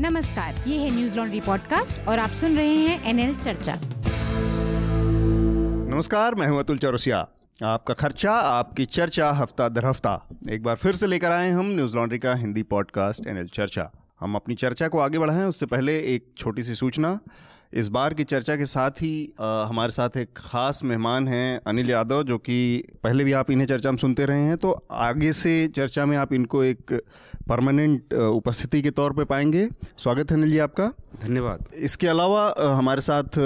नमस्कार ये है न्यूज़ लॉन्ड्री पॉडकास्ट और आप सुन रहे हैं एनएल चर्चा। नमस्कार मैं हूँ अतुल चौरसिया। आपका खर्चा आपकी चर्चा हफ़्ता दर हफ़्ता। एक बार फिर से लेकर आए हम न्यूज़ लॉन्ड्री का हिंदी पॉडकास्ट एनएल चर्चा। हम अपनी चर्चा को आगे बढ़ाएँ उससे पहले एक छोटी सी सूचना। इस बार की चर्चा के साथ ही आ, हमारे साथ एक खास मेहमान हैं अनिल यादव जो कि पहले भी आप इन्हें चर्चा में सुनते रहे हैं तो आगे से चर्चा में आप इनको एक परमानेंट उपस्थिति के तौर पे पाएँगे। स्वागत है अनिल जी आपका। धन्यवाद। इसके अलावा हमारे साथ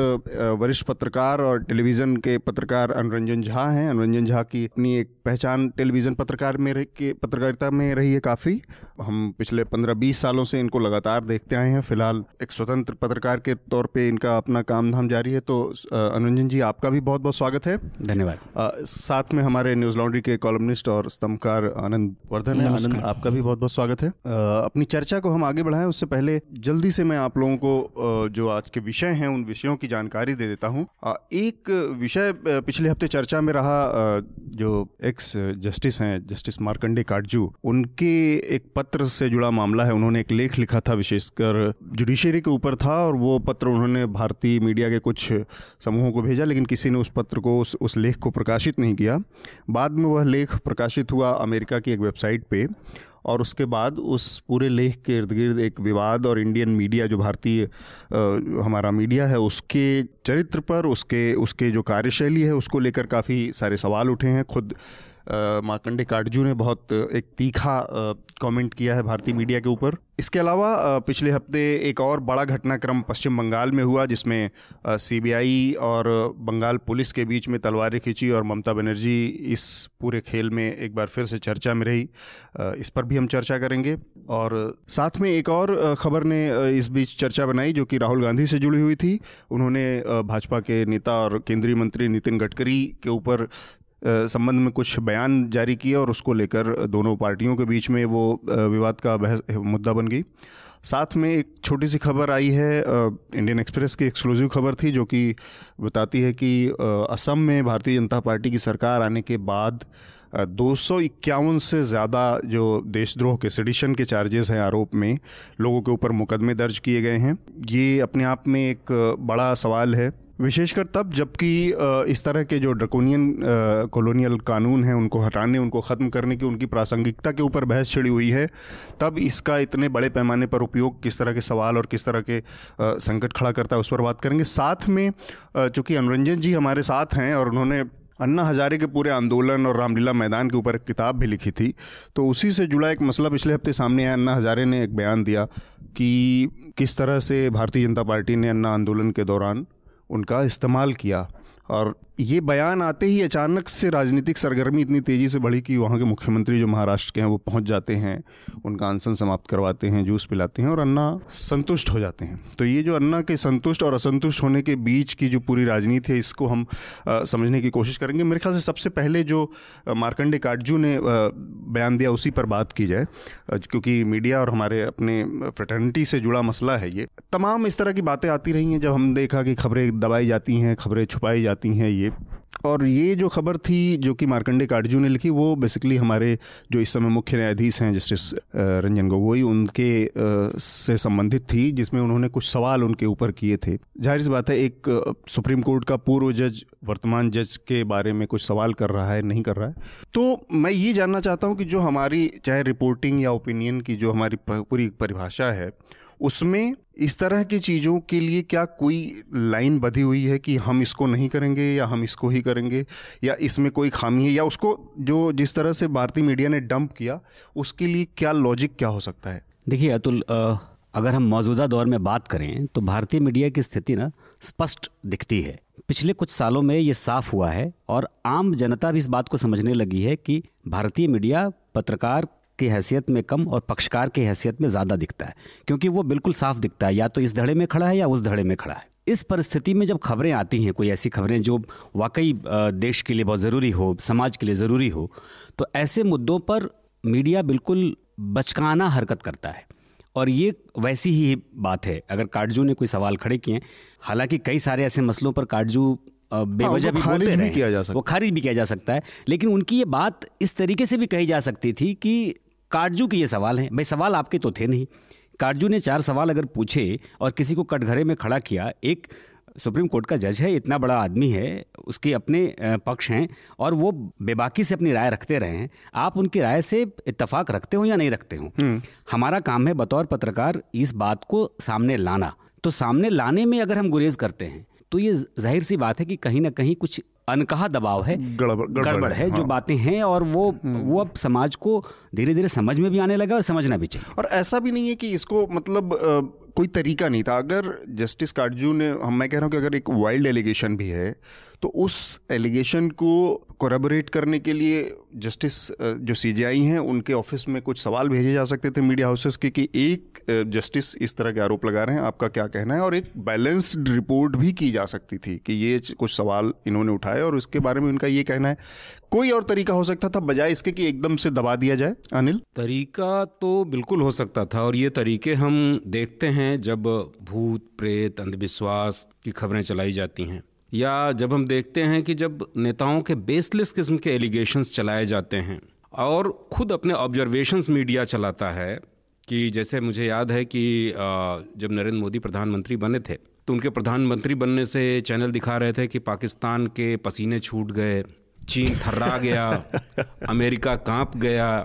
वरिष्ठ पत्रकार और टेलीविज़न के पत्रकार अनुरंजन झा हैं। अनुरंजन झा की अपनी एक पहचान टेलीविज़न पत्रकार में रह के पत्रकारिता में रही है काफ़ी। हम पिछले पंद्रह बीस सालों से इनको लगातार देखते आए हैं। फ़िलहाल एक स्वतंत्र पत्रकार के तौर पर इनका अपना काम धाम जारी है। तो अनुरंजन जी आपका भी बहुत बहुत स्वागत है। धन्यवाद। साथ में हमारे न्यूज़ लॉन्ड्री के कॉलमनिस्ट और स्तंभकार आनंद वर्धन है। आनंद आपका भी बहुत बहुत स्वागत है। आ, अपनी चर्चा को हम आगे बढ़ाएँ। उससे पहले जल्दी से मैं आप लोगों को जो आज के विषय हैं उन विषयों की जानकारी दे देता हूँ। एक विषय पिछले हफ़्ते चर्चा में रहा जो एक्स जस्टिस हैं जस्टिस मार्कंडे काटजू उनके एक पत्र से जुड़ा मामला है। उन्होंने एक लेख लिखा था विशेषकर जुडिशरी के ऊपर था और वो पत्र उन्होंने भारतीय मीडिया के कुछ समूहों को भेजा लेकिन किसी ने उस पत्र को उस, उस लेख को प्रकाशित नहीं किया। बाद में वह लेख प्रकाशित हुआ अमेरिका की एक वेबसाइट पे। और उसके बाद उस पूरे लेख के इर्द गिर्द एक विवाद और इंडियन मीडिया जो भारतीय हमारा मीडिया है, उसके चरित्र पर, उसके उसके जो कार्यशैली है, उसको लेकर काफ़ी सारे सवाल उठे हैं। खुद मार्कंडे काटजू ने बहुत एक तीखा कमेंट किया है भारतीय मीडिया के ऊपर। इसके अलावा पिछले हफ़्ते एक और बड़ा घटनाक्रम पश्चिम बंगाल में हुआ, जिसमें सीबीआई और बंगाल पुलिस के बीच में तलवारें खींची और ममता बनर्जी इस पूरे खेल में एक बार फिर से चर्चा में रही। इस पर भी हम चर्चा करेंगे। और साथ में एक और खबर ने इस बीच चर्चा बनाई, जो कि राहुल गांधी से जुड़ी हुई थी। उन्होंने भाजपा के नेता और केंद्रीय मंत्री नितिन गडकरी के ऊपर संबंध में कुछ बयान जारी किए और उसको लेकर दोनों पार्टियों के बीच में वो विवाद का बहस मुद्दा बन गई। साथ में एक छोटी सी खबर आई है इंडियन एक्सप्रेस की एक्सक्लूसिव खबर थी जो कि बताती है कि असम में भारतीय जनता पार्टी की सरकार आने के बाद दो सौ इक्यावन से ज़्यादा जो देशद्रोह के सिडिशन के चार्जेस हैं आरोप में, लोगों के ऊपर मुकदमे दर्ज किए गए हैं। ये अपने आप में एक बड़ा सवाल है। विशेषकर तब, जबकि इस तरह के जो ड्रकोनियन कॉलोनियल कानून हैं, उनको हटाने, उनको ख़त्म करने की, उनकी प्रासंगिकता के ऊपर बहस छिड़ी हुई है, तब इसका इतने बड़े पैमाने पर उपयोग किस तरह के सवाल और किस तरह के संकट खड़ा करता है, उस पर बात करेंगे। साथ में चूँकि अनुरंजन जी हमारे साथ हैं और उन्होंने अन्ना हजारे के पूरे आंदोलन और रामलीला मैदान के ऊपर एक किताब भी लिखी थी तो उसी से जुड़ा एक मसला पिछले हफ़्ते सामने आया। अन्ना हजारे ने एक बयान दिया कि किस तरह से भारतीय जनता पार्टी ने अन्ना आंदोलन के दौरान उनका इस्तेमाल किया और ये बयान आते ही अचानक से राजनीतिक सरगर्मी इतनी तेज़ी से बढ़ी कि वहाँ के मुख्यमंत्री जो महाराष्ट्र के हैं वो पहुँच जाते हैं उनका अनशन समाप्त करवाते हैं जूस पिलाते हैं और अन्ना संतुष्ट हो जाते हैं। तो ये जो अन्ना के संतुष्ट और असंतुष्ट होने के बीच की जो पूरी राजनीति है इसको हम आ, समझने की कोशिश करेंगे। मेरे ख्याल से सबसे पहले जो मार्कंडे काटजू ने बयान दिया उसी पर बात की जाए। क्योंकि मीडिया और हमारे अपने फ्रेटर्निटी से जुड़ा मसला है ये। तमाम इस तरह की बातें आती रही हैं जब हम देखा कि खबरें दबाई जाती हैं खबरें छुपाई जाती हैं ये और ये जो खबर थी, जो कि मार्कंडे काटजू ने लिखी, वो बेसिकली हमारे जो इस समय मुख्य न्यायाधीश हैं जस्टिस रंजन गोगोई, उनके से संबंधित थी, जिसमें उन्होंने कुछ सवाल उनके ऊपर किए थे। ज़ाहिर सी बात है, एक सुप्रीम कोर्ट का पूर्व जज, वर्तमान जज के बारे में कुछ सवाल कर रहा है, नहीं कर रहा है। तो मैं ये जानना चाहता हूँ कि जो हमारी, चाहे रिपोर्टिंग या ओपिनियन की जो हमारी पूरी परिभाषा है उसमें इस तरह की चीज़ों के लिए क्या कोई लाइन बधी हुई है कि हम इसको नहीं करेंगे या हम इसको ही करेंगे या इसमें कोई खामी है या उसको जो जिस तरह से भारतीय मीडिया ने डंप किया, उसके लिए क्या लॉजिक क्या हो सकता है? देखिए अतुल अगर हम मौजूदा दौर में बात करें तो भारतीय मीडिया की स्थिति ना स्पष्ट दिखती है। पिछले कुछ सालों में ये साफ़ हुआ है और आम जनता भी इस बात को समझने लगी है कि भारतीय मीडिया पत्रकार की हैसियत में कम और पक्षकार की हैसियत में ज़्यादा दिखता है क्योंकि वो बिल्कुल साफ़ दिखता है या तो इस धड़े में खड़ा है या उस धड़े में खड़ा है। इस परिस्थिति में जब खबरें आती हैं कोई ऐसी खबरें जो वाकई देश के लिए बहुत ज़रूरी हो समाज के लिए ज़रूरी हो तो ऐसे मुद्दों पर मीडिया बिल्कुल बचकाना हरकत करता है। और ये वैसी ही बात है अगर काटजू ने कोई सवाल खड़े किए हालाँकि कई सारे ऐसे मसलों पर काटजू बेवजह भी बोलते भी किया जा सकता वो खारिज भी किया जा सकता है लेकिन उनकी ये बात इस तरीके से भी कही जा सकती थी कि काटजू के ये सवाल हैं। भाई सवाल आपके तो थे नहीं। काटजू ने चार सवाल अगर पूछे और किसी को कटघरे में खड़ा किया एक सुप्रीम कोर्ट का जज है इतना बड़ा आदमी है उसके अपने पक्ष हैं और वो बेबाकी से अपनी राय रखते रहे हैं आप उनकी राय से इतफाक रखते हो या नहीं रखते हो? हम्म। हमारा काम है बतौर पत्रकार इस बात को सामने लाना। तो सामने लाने में अगर हम गुरेज करते हैं तो ये ज़ाहिर सी बात है कि कहीं ना कहीं कुछ अनकहा दबाव है गड़बड़ गड़बड़ है हाँ। जो बातें हैं और वो हम्म। वो अब समाज को धीरे धीरे समझ में भी आने लगा और समझना भी चाहिए और ऐसा भी नहीं है कि इसको मतलब कोई तरीका नहीं था अगर जस्टिस काटजू ने हम मैं कह रहा हूँ कि अगर एक वाइल्ड एलिगेशन भी है तो उस एलिगेशन को कोरेबोरेट करने के लिए जस्टिस जो सीजीआई हैं, उनके ऑफ़िस में कुछ सवाल भेजे जा सकते थे मीडिया हाउसेस के कि एक जस्टिस इस तरह के आरोप लगा रहे हैं, आपका क्या कहना है? और एक बैलेंस्ड रिपोर्ट भी की जा सकती थी कि ये कुछ सवाल इन्होंने उठाए और उसके बारे में उनका ये कहना है। कोई और तरीका हो सकता था बजाय इसके कि एकदम से दबा दिया जाए? अनिल? तरीका तो बिल्कुल हो सकता था और ये तरीके हम देखते हैं जब भूत, प्रेत, अंधविश्वास की खबरें चलाई जाती हैं। या जब हम देखते हैं कि जब नेताओं के बेसलेस किस्म के एलिगेशंस चलाए जाते हैं और खुद अपने ऑब्जर्वेशंस मीडिया चलाता है कि जैसे मुझे याद है कि जब नरेंद्र मोदी प्रधानमंत्री बने थे तो उनके प्रधानमंत्री बनने से चैनल दिखा रहे थे कि पाकिस्तान के पसीने छूट गए चीन थर्रा गया अमेरिका काँप गया।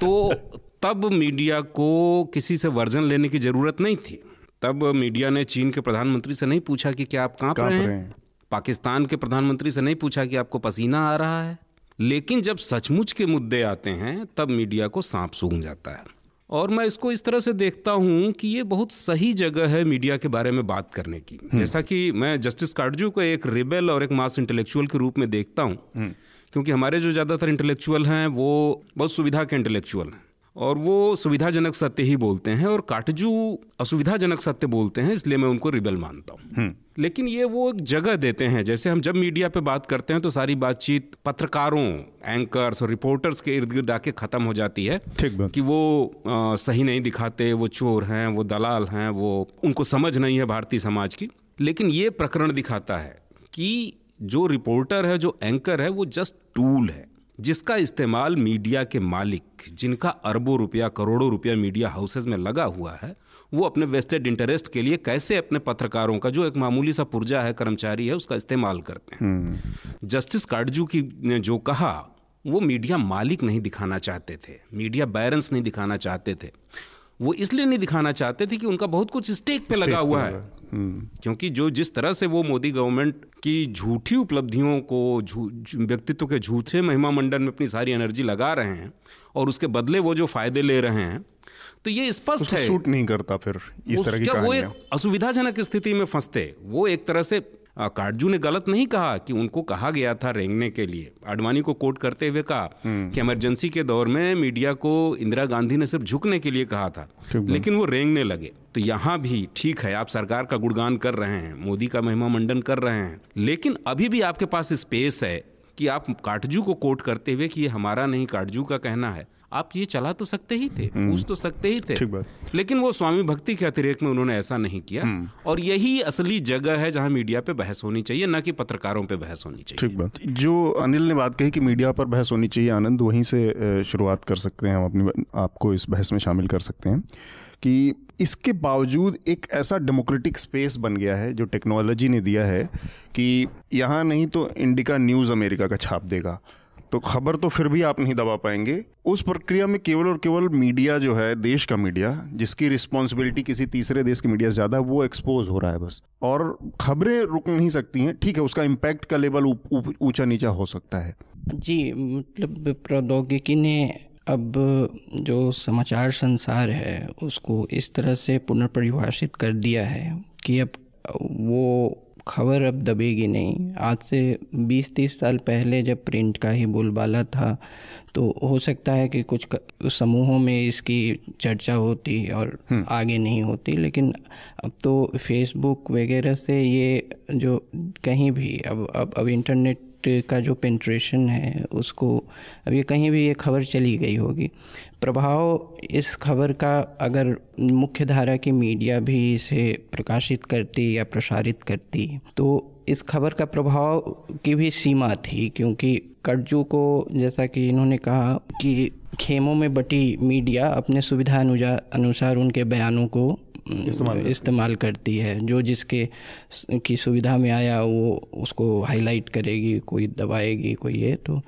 तो तब मीडिया को किसी से वर्जन लेने की ज़रूरत नहीं थी। तब मीडिया ने चीन के प्रधानमंत्री से नहीं पूछा कि क्या आप काँप रहे हैं। पाकिस्तान के प्रधानमंत्री से नहीं पूछा कि आपको पसीना आ रहा है। लेकिन जब सचमुच के मुद्दे आते हैं तब मीडिया को सांप सूंघ जाता है। और मैं इसको इस तरह से देखता हूँ कि ये बहुत सही जगह है मीडिया के बारे में बात करने की। हम्म। जैसा कि मैं जस्टिस काटजू को एक रिबेल और एक मास इंटेलेक्चुअल के रूप में देखता हूँ हम्म। क्योंकि हमारे जो ज़्यादातर इंटेलेक्चुअल हैं वो बहुत सुविधा के इंटेलेक्चुअल हैं। और वो सुविधाजनक सत्य ही बोलते हैं और काटजू असुविधाजनक सत्य बोलते हैं इसलिए मैं उनको रिबल मानता हूँ। हम्म। लेकिन ये वो एक जगह देते हैं जैसे हम जब मीडिया पे बात करते हैं तो सारी बातचीत पत्रकारों एंकर्स और रिपोर्टर्स के इर्द गिर्द आके खत्म हो जाती है ठीक कि वो आ, सही नहीं दिखाते वो चोर हैं वो दलाल हैं वो उनको समझ नहीं है भारतीय समाज की। लेकिन ये प्रकरण दिखाता है कि जो रिपोर्टर है जो एंकर है वो जस्ट टूल है। जिसका इस्तेमाल मीडिया के मालिक जिनका अरबों रुपया करोड़ों रुपया मीडिया हाउसेज में लगा हुआ है वो अपने वेस्टेड इंटरेस्ट के लिए कैसे अपने पत्रकारों का जो एक मामूली सा पुर्जा है कर्मचारी है उसका इस्तेमाल करते हैं। हम्म। जस्टिस काटजू की ने जो कहा वो मीडिया मालिक नहीं दिखाना चाहते थे मीडिया बैरेंस नहीं दिखाना चाहते थे। वो इसलिए नहीं दिखाना चाहते थे कि उनका बहुत कुछ स्टेक पे लगा हुआ है। क्योंकि जो जिस तरह से वो मोदी गवर्नमेंट की झूठी उपलब्धियों को व्यक्तित्व के झूठे महिमा मंडन में अपनी सारी एनर्जी लगा रहे हैं और उसके बदले वो जो फ़ायदे ले रहे हैं तो ये स्पष्ट है। सूट नहीं करता फिर इस तरह की वो एक असुविधाजनक स्थिति में फंसते वो एक तरह से काटजू ने गलत नहीं कहा कि उनको कहा गया था रेंगने के लिए। आडवाणी को कोट करते हुए कहा हम्म। कि इमरजेंसी के दौर में मीडिया को इंदिरा गांधी ने सिर्फ़ झुकने के लिए कहा था लेकिन वो रेंगने लगे। तो यहाँ भी ठीक है आप सरकार का गुणगान कर रहे हैं मोदी का महिमा मंडन कर रहे हैं लेकिन अभी भी आपके पास स्पेस है कि आप काटजू को कोट करते हुए कि ये हमारा नहीं काटजू का कहना है। आप ये चला तो सकते ही थे हम्म। पूछ तो सकते ही थे। लेकिन वो स्वामी भक्ति के अतिरेक में उन्होंने ऐसा नहीं किया। हम्म। और यही असली जगह है जहाँ मीडिया पे बहस होनी चाहिए न कि पत्रकारों पे बहस होनी चाहिए। ठीक बात। जो अनिल ने बात कही कि मीडिया पर बहस होनी चाहिए आनंद वहीं से शुरुआत कर सकते हैं हम अपनी आपको इस बहस में शामिल कर सकते हैं कि इसके बावजूद एक ऐसा डेमोक्रेटिक स्पेस बन गया है जो टेक्नोलॉजी ने दिया है कि यहाँ नहीं तो इंडिका न्यूज़ अमेरिका का छाप देगा। तो खबर तो फिर भी आप नहीं दबा पाएँगे। उस प्रक्रिया में केवल और केवल मीडिया जो है, देश का मीडिया, जिसकी रिस्पॉन्सिबिलिटी किसी तीसरे देश के मीडिया से ज़्यादा, वो एक्सपोज हो रहा है बस। और खबरें रुक नहीं सकती हैं, ठीक है, उसका इम्पैक्ट का लेवल ऊँचा नीचा हो सकता है। जी मतलब प्रौद्योगिकी ने अब जो समाचार संसार है, उसको इस तरह से पुनर्परिभाषित कर दिया है कि अब वो खबर अब दबेगी नहीं आज से 20-30 साल पहले जब प्रिंट का ही बोलबाला था तो हो सकता है कि कुछ समूहों में इसकी चर्चा होती और हम्म। आगे नहीं होती लेकिन अब तो फेसबुक वगैरह से ये जो कहीं भी अब अब अब इंटरनेट का जो पेंट्रेशन है उसको अब ये कहीं भी ये खबर चली गई होगी प्रभाव इस खबर का अगर मुख्य धारा की मीडिया भी इसे प्रकाशित करती या प्रसारित करती तो इस खबर का प्रभाव की भी सीमा थी क्योंकि कर्जू को जैसा कि इन्होंने कहा कि खेमों में बटी मीडिया अपने सुविधा अनुसार उनके बयानों को इस्तेमाल करती है। जो जिसके की सुविधा में आया वो उसको हाईलाइट करेगी कोई दबाएगी कोई ये तो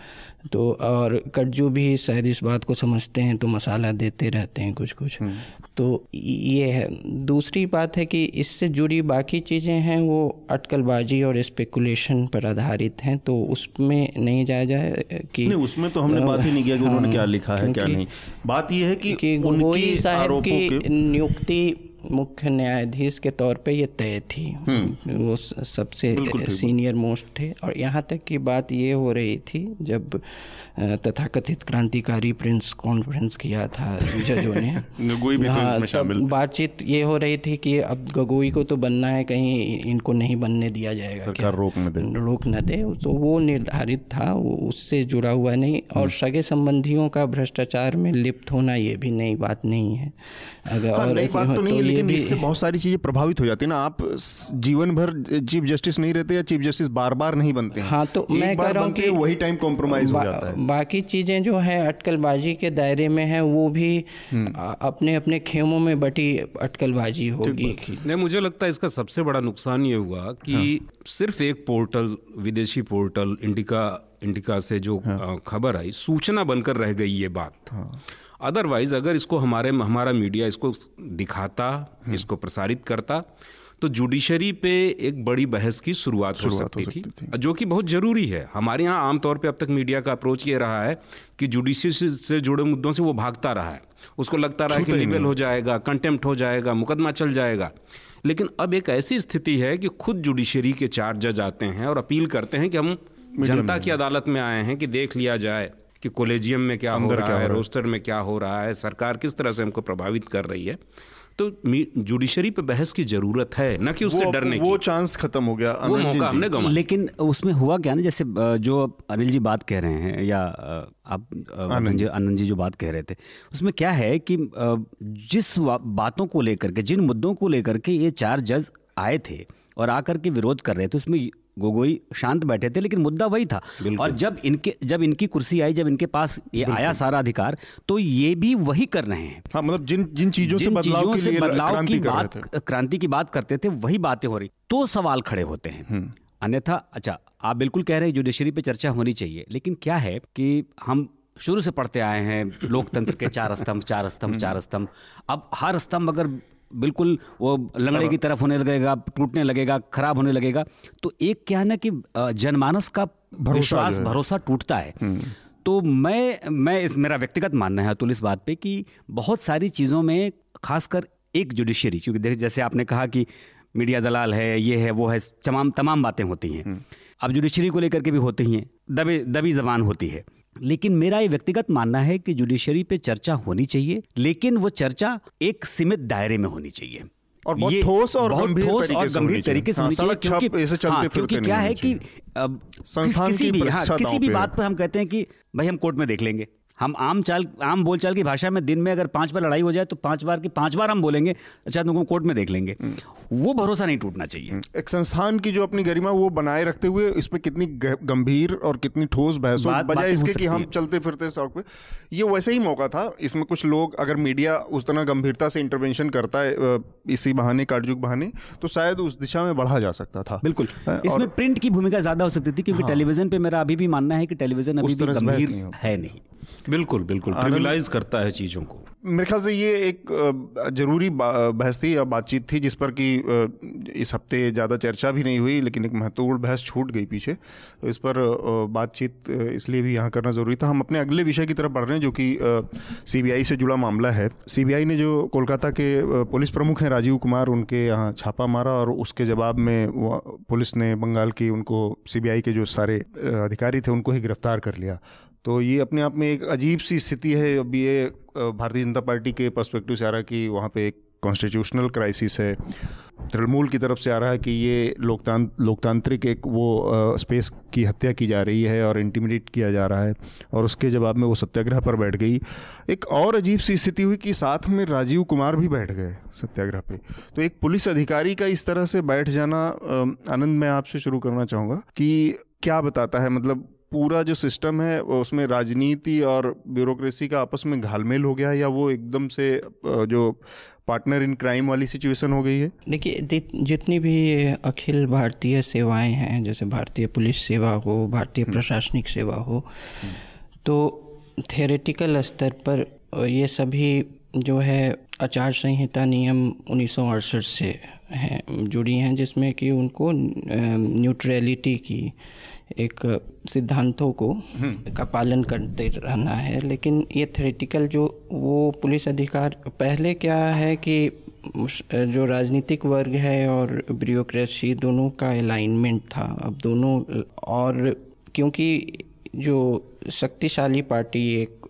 तो और कटजू भी शायद इस बात को समझते हैं तो मसाला देते रहते हैं कुछ कुछ हम्म। तो ये है। दूसरी बात है कि इससे जुड़ी बाकी चीज़ें हैं वो अटकलबाजी और स्पेकुलेशन पर आधारित हैं तो उसमें नहीं जाया जाए कि नहीं उसमें तो हमने बात ही नहीं किया कि उन्होंने क्या हाँ, लिखा है क्या नहीं। बात ये है कि, कि उनकी साहब की नियुक्ति मुख्य न्यायाधीश के तौर पे ये तय थी। हम्म। वो सबसे सीनियर मोस्ट थे। और यहाँ तक की बात ये हो रही थी जब तथाकथित क्रांतिकारी प्रिंस कॉन्फ्रेंस किया था जजों ने। गगोई भी हाँ, तो शामिल बातचीत ये हो रही थी कि अब गगोई को तो बनना है कहीं इनको नहीं बनने दिया जाएगा। सरकार रोक न दे। रोक न दे। तो वो निर्धारित था वो उससे जुड़ा हुआ नहीं। और हम्म। सगे संबंधियों का भ्रष्टाचार में लिप्त होना ये भी नई बात नहीं है। अगर हाँ, और तो नहीं लेकिन इससे बहुत सारी चीज़ें प्रभावित हो जाती है ना आप जीवन भर चीफ जस्टिस नहीं रहते या चीफ जस्टिस बार बार नहीं बनते हाँ तो मैं कह रहा हूँ कि वही टाइम कॉम्प्रोमाइज हो जाता है बाकी चीज़ें जो है अटकलबाजी के दायरे में है वो भी हम्म। अपने अपने खेमों में बटी अटकलबाजी होगी नहीं मुझे लगता है इसका सबसे बड़ा नुकसान ये हुआ कि हाँ। सिर्फ़ एक पोर्टल विदेशी पोर्टल इंडिका इंडिका से जो हाँ। खबर आई सूचना बनकर रह गई ये बात हाँ। अदरवाइज़ अगर इसको हमारे हमारा मीडिया इसको दिखाता हाँ। इसको प्रसारित करता तो जुडिशरी पे एक बड़ी बहस की शुरुआत हो सकती, थी, थी। जो कि बहुत ज़रूरी है। हमारे यहाँ आमतौर पे अब तक मीडिया का अप्रोच ये रहा है कि जुडिशरी से जुड़े मुद्दों से वो भागता रहा है। उसको लगता रहा है कि लिबल हो जाएगा कंटेम्प्ट हो जाएगा मुकदमा चल जाएगा। लेकिन अब एक ऐसी स्थिति है कि खुद जुडिशरी के चार जज आते हैं और अपील करते हैं कि हम जनता की अदालत में आए हैं कि देख लिया जाए। कि कॉलेजियम में क्या हो रहा है रोस्टर में क्या हो रहा है सरकार किस तरह से हमको प्रभावित कर रही है? तो जुडिशरी पे बहस की ज़रूरत है न कि उससे डरने वो चांस खत्म हो गया वो मौका हमने गवा लेकिन उसमें हुआ क्या ना जैसे जो अनिल जी बात कह रहे हैं या आप आनंद जी आनंद जी जो बात कह रहे थे उसमें क्या है कि जिस बातों को लेकर के जिन मुद्दों को लेकर के ये चार जज आए थे और आकर के विरोध कर रहे थे उसमें गोगोई शांत बैठे थे लेकिन मुद्दा वही था। और जब इनके जब इनकी कुर्सी आई जब इनके पास ये आया सारा अधिकार तो ये भी वही कर रहे हैं। हाँ मतलब जिन जिन चीज़ों जिन से बदलाव, से बदलाव की बात क्रांति की बात करते थे वही बातें हो रही। तो सवाल खड़े होते हैं। हम्म। अन्यथा अच्छा आप बिल्कुल कह रहे हैं जुडिशरी पे चर्चा होनी चाहिए लेकिन क्या है कि हम शुरू से पढ़ते आए हैं लोकतंत्र के चार स्तंभ चार स्तंभ हम्म। चार स्तंभ। अब हर स्तंभ अगर बिल्कुल वो लंगड़े की तरफ़ होने लगेगा टूटने लगेगा खराब होने लगेगा। तो एक क्या है ना कि जनमानस का विश्वास भरोसा टूटता है। हम्म। तो मैं मैं इस मेरा व्यक्तिगत मानना है अतुल इस बात पे कि बहुत सारी चीज़ों में खासकर एक जुडिशियरी क्योंकि जैसे आपने कहा कि मीडिया दलाल है ये है वो है तमाम तमाम बातें होती हैं। हम्म। अब जुडिशरी को लेकर के भी होती हैं दबे दबी जबान होती है। लेकिन मेरा ये व्यक्तिगत मानना है कि जुडिशरी पे चर्चा होनी चाहिए लेकिन वो चर्चा एक सीमित दायरे में होनी चाहिए। और बहुत ठोस और गंभीर ठोस और गंभीर तरीके से हाँ, होनी चाहिए क्योंकि ऐसे चलते हाँ, क्योंकि क्या है कि संस्थान किसी भी हाँ, किसी भी बात पर हम कहते हैं कि भाई हम कोर्ट में देख लेंगे। हम आम चाल आम बोलचाल की भाषा में दिन में अगर पाँच बार लड़ाई हो जाए तो पाँच बार की पाँच बार हम बोलेंगे। अच्छा तुमको कोर्ट में देख लेंगे। वो भरोसा नहीं टूटना चाहिए। हम्म। एक संस्थान की जो अपनी गरिमा वो बनाए रखते हुए इस पर कितनी गंभीर और कितनी ठोस बहस हो बजाय इसके कि हम चलते फिरते सड़क पे। ये वैसे ही मौका था। इसमें कुछ लोग अगर मीडिया उस तरह गंभीरता से इंटरवेंशन करता है इसी बहाने काटजुग बहाने तो शायद उस दिशा में बढ़ा जा सकता था। बिल्कुल। इसमें प्रिंट की भूमिका ज़्यादा हो सकती थी क्योंकि टेलीविज़न हाँ। पे मेरा अभी भी मानना है कि टेलीविज़न अभी गंभीर है नहीं। बिल्कुल बिल्कुल ट्रिविलाइज करता है चीज़ों को। मेरे ख्याल से ये एक ज़रूरी बहस थी या बातचीत थी जिस पर कि इस हफ़्ते ज़्यादा चर्चा भी नहीं हुई लेकिन एक महत्वपूर्ण बहस छूट गई पीछे। तो इस पर बातचीत इसलिए भी यहाँ करना ज़रूरी था। हम अपने अगले विषय की तरफ़ बढ़ रहे हैं जो कि सीबीआई से जुड़ा मामला है। सीबीआई ने जो कोलकाता के पुलिस प्रमुख हैं राजीव कुमार उनके यहाँ छापा मारा और उसके जवाब में पुलिस ने बंगाल की उनको सीबीआई के जो सारे अधिकारी थे उनको ही गिरफ़्तार कर लिया। तो ये अपने आप में एक अजीब सी स्थिति है। अब ये भारतीय जनता पार्टी के पर्सपेक्टिव से आ रहा है कि वहाँ पे एक कॉन्स्टिट्यूशनल क्राइसिस है। तृणमूल की तरफ़ से आ रहा है कि ये लोकतां लोकतांत्रिक एक वो आ, स्पेस की हत्या की जा रही है और इंटीमिडेट किया जा रहा है और उसके जवाब में वो सत्याग्रह पर बैठ गई। एक और अजीब सी स्थिति हुई कि साथ में राजीव कुमार भी बैठ गए सत्याग्रह पे। तो एक पुलिस अधिकारी का इस तरह से बैठ जाना आनंद मैं आपसे शुरू करना चाहूँगा कि क्या बताता है? मतलब पूरा जो सिस्टम है उसमें राजनीति और ब्यूरोक्रेसी का आपस में घालमेल हो गया है या वो एकदम से जो पार्टनर इन क्राइम वाली सिचुएशन हो गई है देखिए जितनी भी अखिल भारतीय सेवाएँ हैं जैसे भारतीय पुलिस सेवा हो भारतीय हम्म। प्रशासनिक सेवा हो तो थेरेटिकल स्तर पर ये सभी जो है आचार संहिता नियम उन्नीस सौ अड़सठ से हैं जुड़ी हैं जिसमें कि उनको न्यूट्रलिटी की एक सिद्धांतों को हम्म। का पालन करते रहना है लेकिन ये थ्रेटिकल जो वो पुलिस अधिकार पहले क्या है कि जो राजनीतिक वर्ग है और ब्यूरोक्रेसी दोनों का अलाइनमेंट था अब दोनों और क्योंकि जो शक्तिशाली पार्टी एक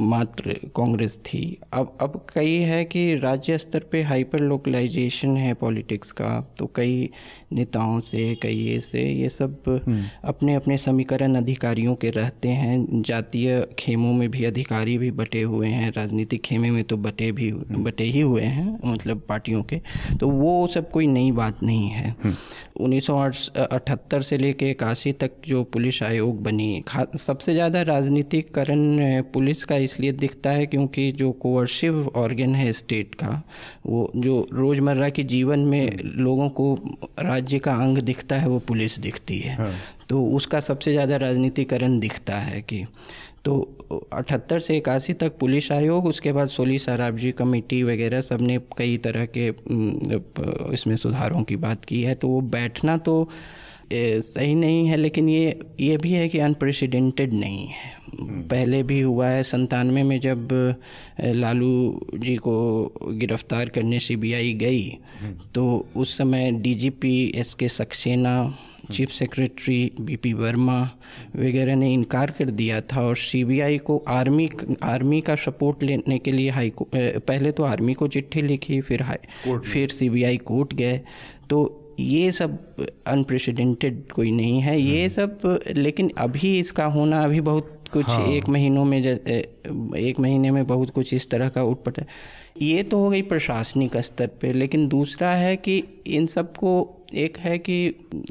मात्र कांग्रेस थी अब अब कई है कि राज्य स्तर पे हाइपर लोकलाइजेशन है पॉलिटिक्स का तो कई नेताओं से कई से ये सब हम्म। अपने अपने समीकरण अधिकारियों के रहते हैं जातीय खेमों में भी अधिकारी भी बटे हुए हैं राजनीतिक खेमे में तो बटे भी हम्म। बटे ही हुए हैं मतलब पार्टियों के तो वो सब कोई नई बात नहीं है हम्म। उन्नीस से लेके इक्यासी तक जो पुलिस आयोग बनी सबसे ज़्यादा राजनीतिकरण पुलिस का इसलिए दिखता है क्योंकि जो कोवर्सिव ऑर्गन है स्टेट का वो जो रोज़मर्रा के जीवन में लोगों को राज्य का अंग दिखता है वो पुलिस दिखती है हाँ। तो उसका सबसे ज़्यादा राजनीतिकरण दिखता है कि तो अठहत्तर से इक्यासी तक पुलिस आयोग उसके बाद सोली सराबजी कमेटी वगैरह सबने कई तरह के इसमें सुधारों की बात की है तो वो बैठना तो सही नहीं है लेकिन ये ये भी है कि अनप्रेसिडेंटेड नहीं है हम्म। पहले भी हुआ है संतानवे में जब लालू जी को गिरफ़्तार करने सीबीआई गई हम्म। तो उस समय DGP S K Saxena chief secretary BP Verma वगैरह ने इनकार कर दिया था और सीबीआई को आर्मी आर्मी का सपोर्ट लेने के लिए हाई पहले तो आर्मी को चिट्ठी लिखी फिर हाई फिर सीबीआई कोर्ट गए तो ये सब अनप्रेसिडेंटेड कोई नहीं है ये हम्म। सब लेकिन अभी इसका होना अभी बहुत कुछ हाँ। एक महीनों में एक महीने में बहुत कुछ इस तरह का उठपट है ये तो हो गई प्रशासनिक स्तर पे लेकिन दूसरा है कि इन सबको एक है कि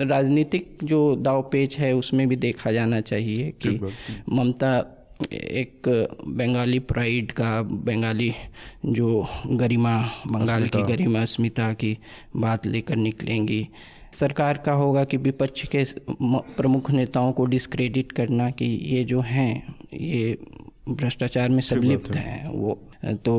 राजनीतिक जो दाव पेच है उसमें भी देखा जाना चाहिए कि ममता एक बंगाली प्राइड का बंगाली जो गरिमा बंगाल की गरिमा अस्मिता की बात लेकर निकलेंगी। सरकार का होगा कि विपक्ष के प्रमुख नेताओं को डिस्क्रेडिट करना कि ये जो हैं ये भ्रष्टाचार में संलिप्त हैं वो तो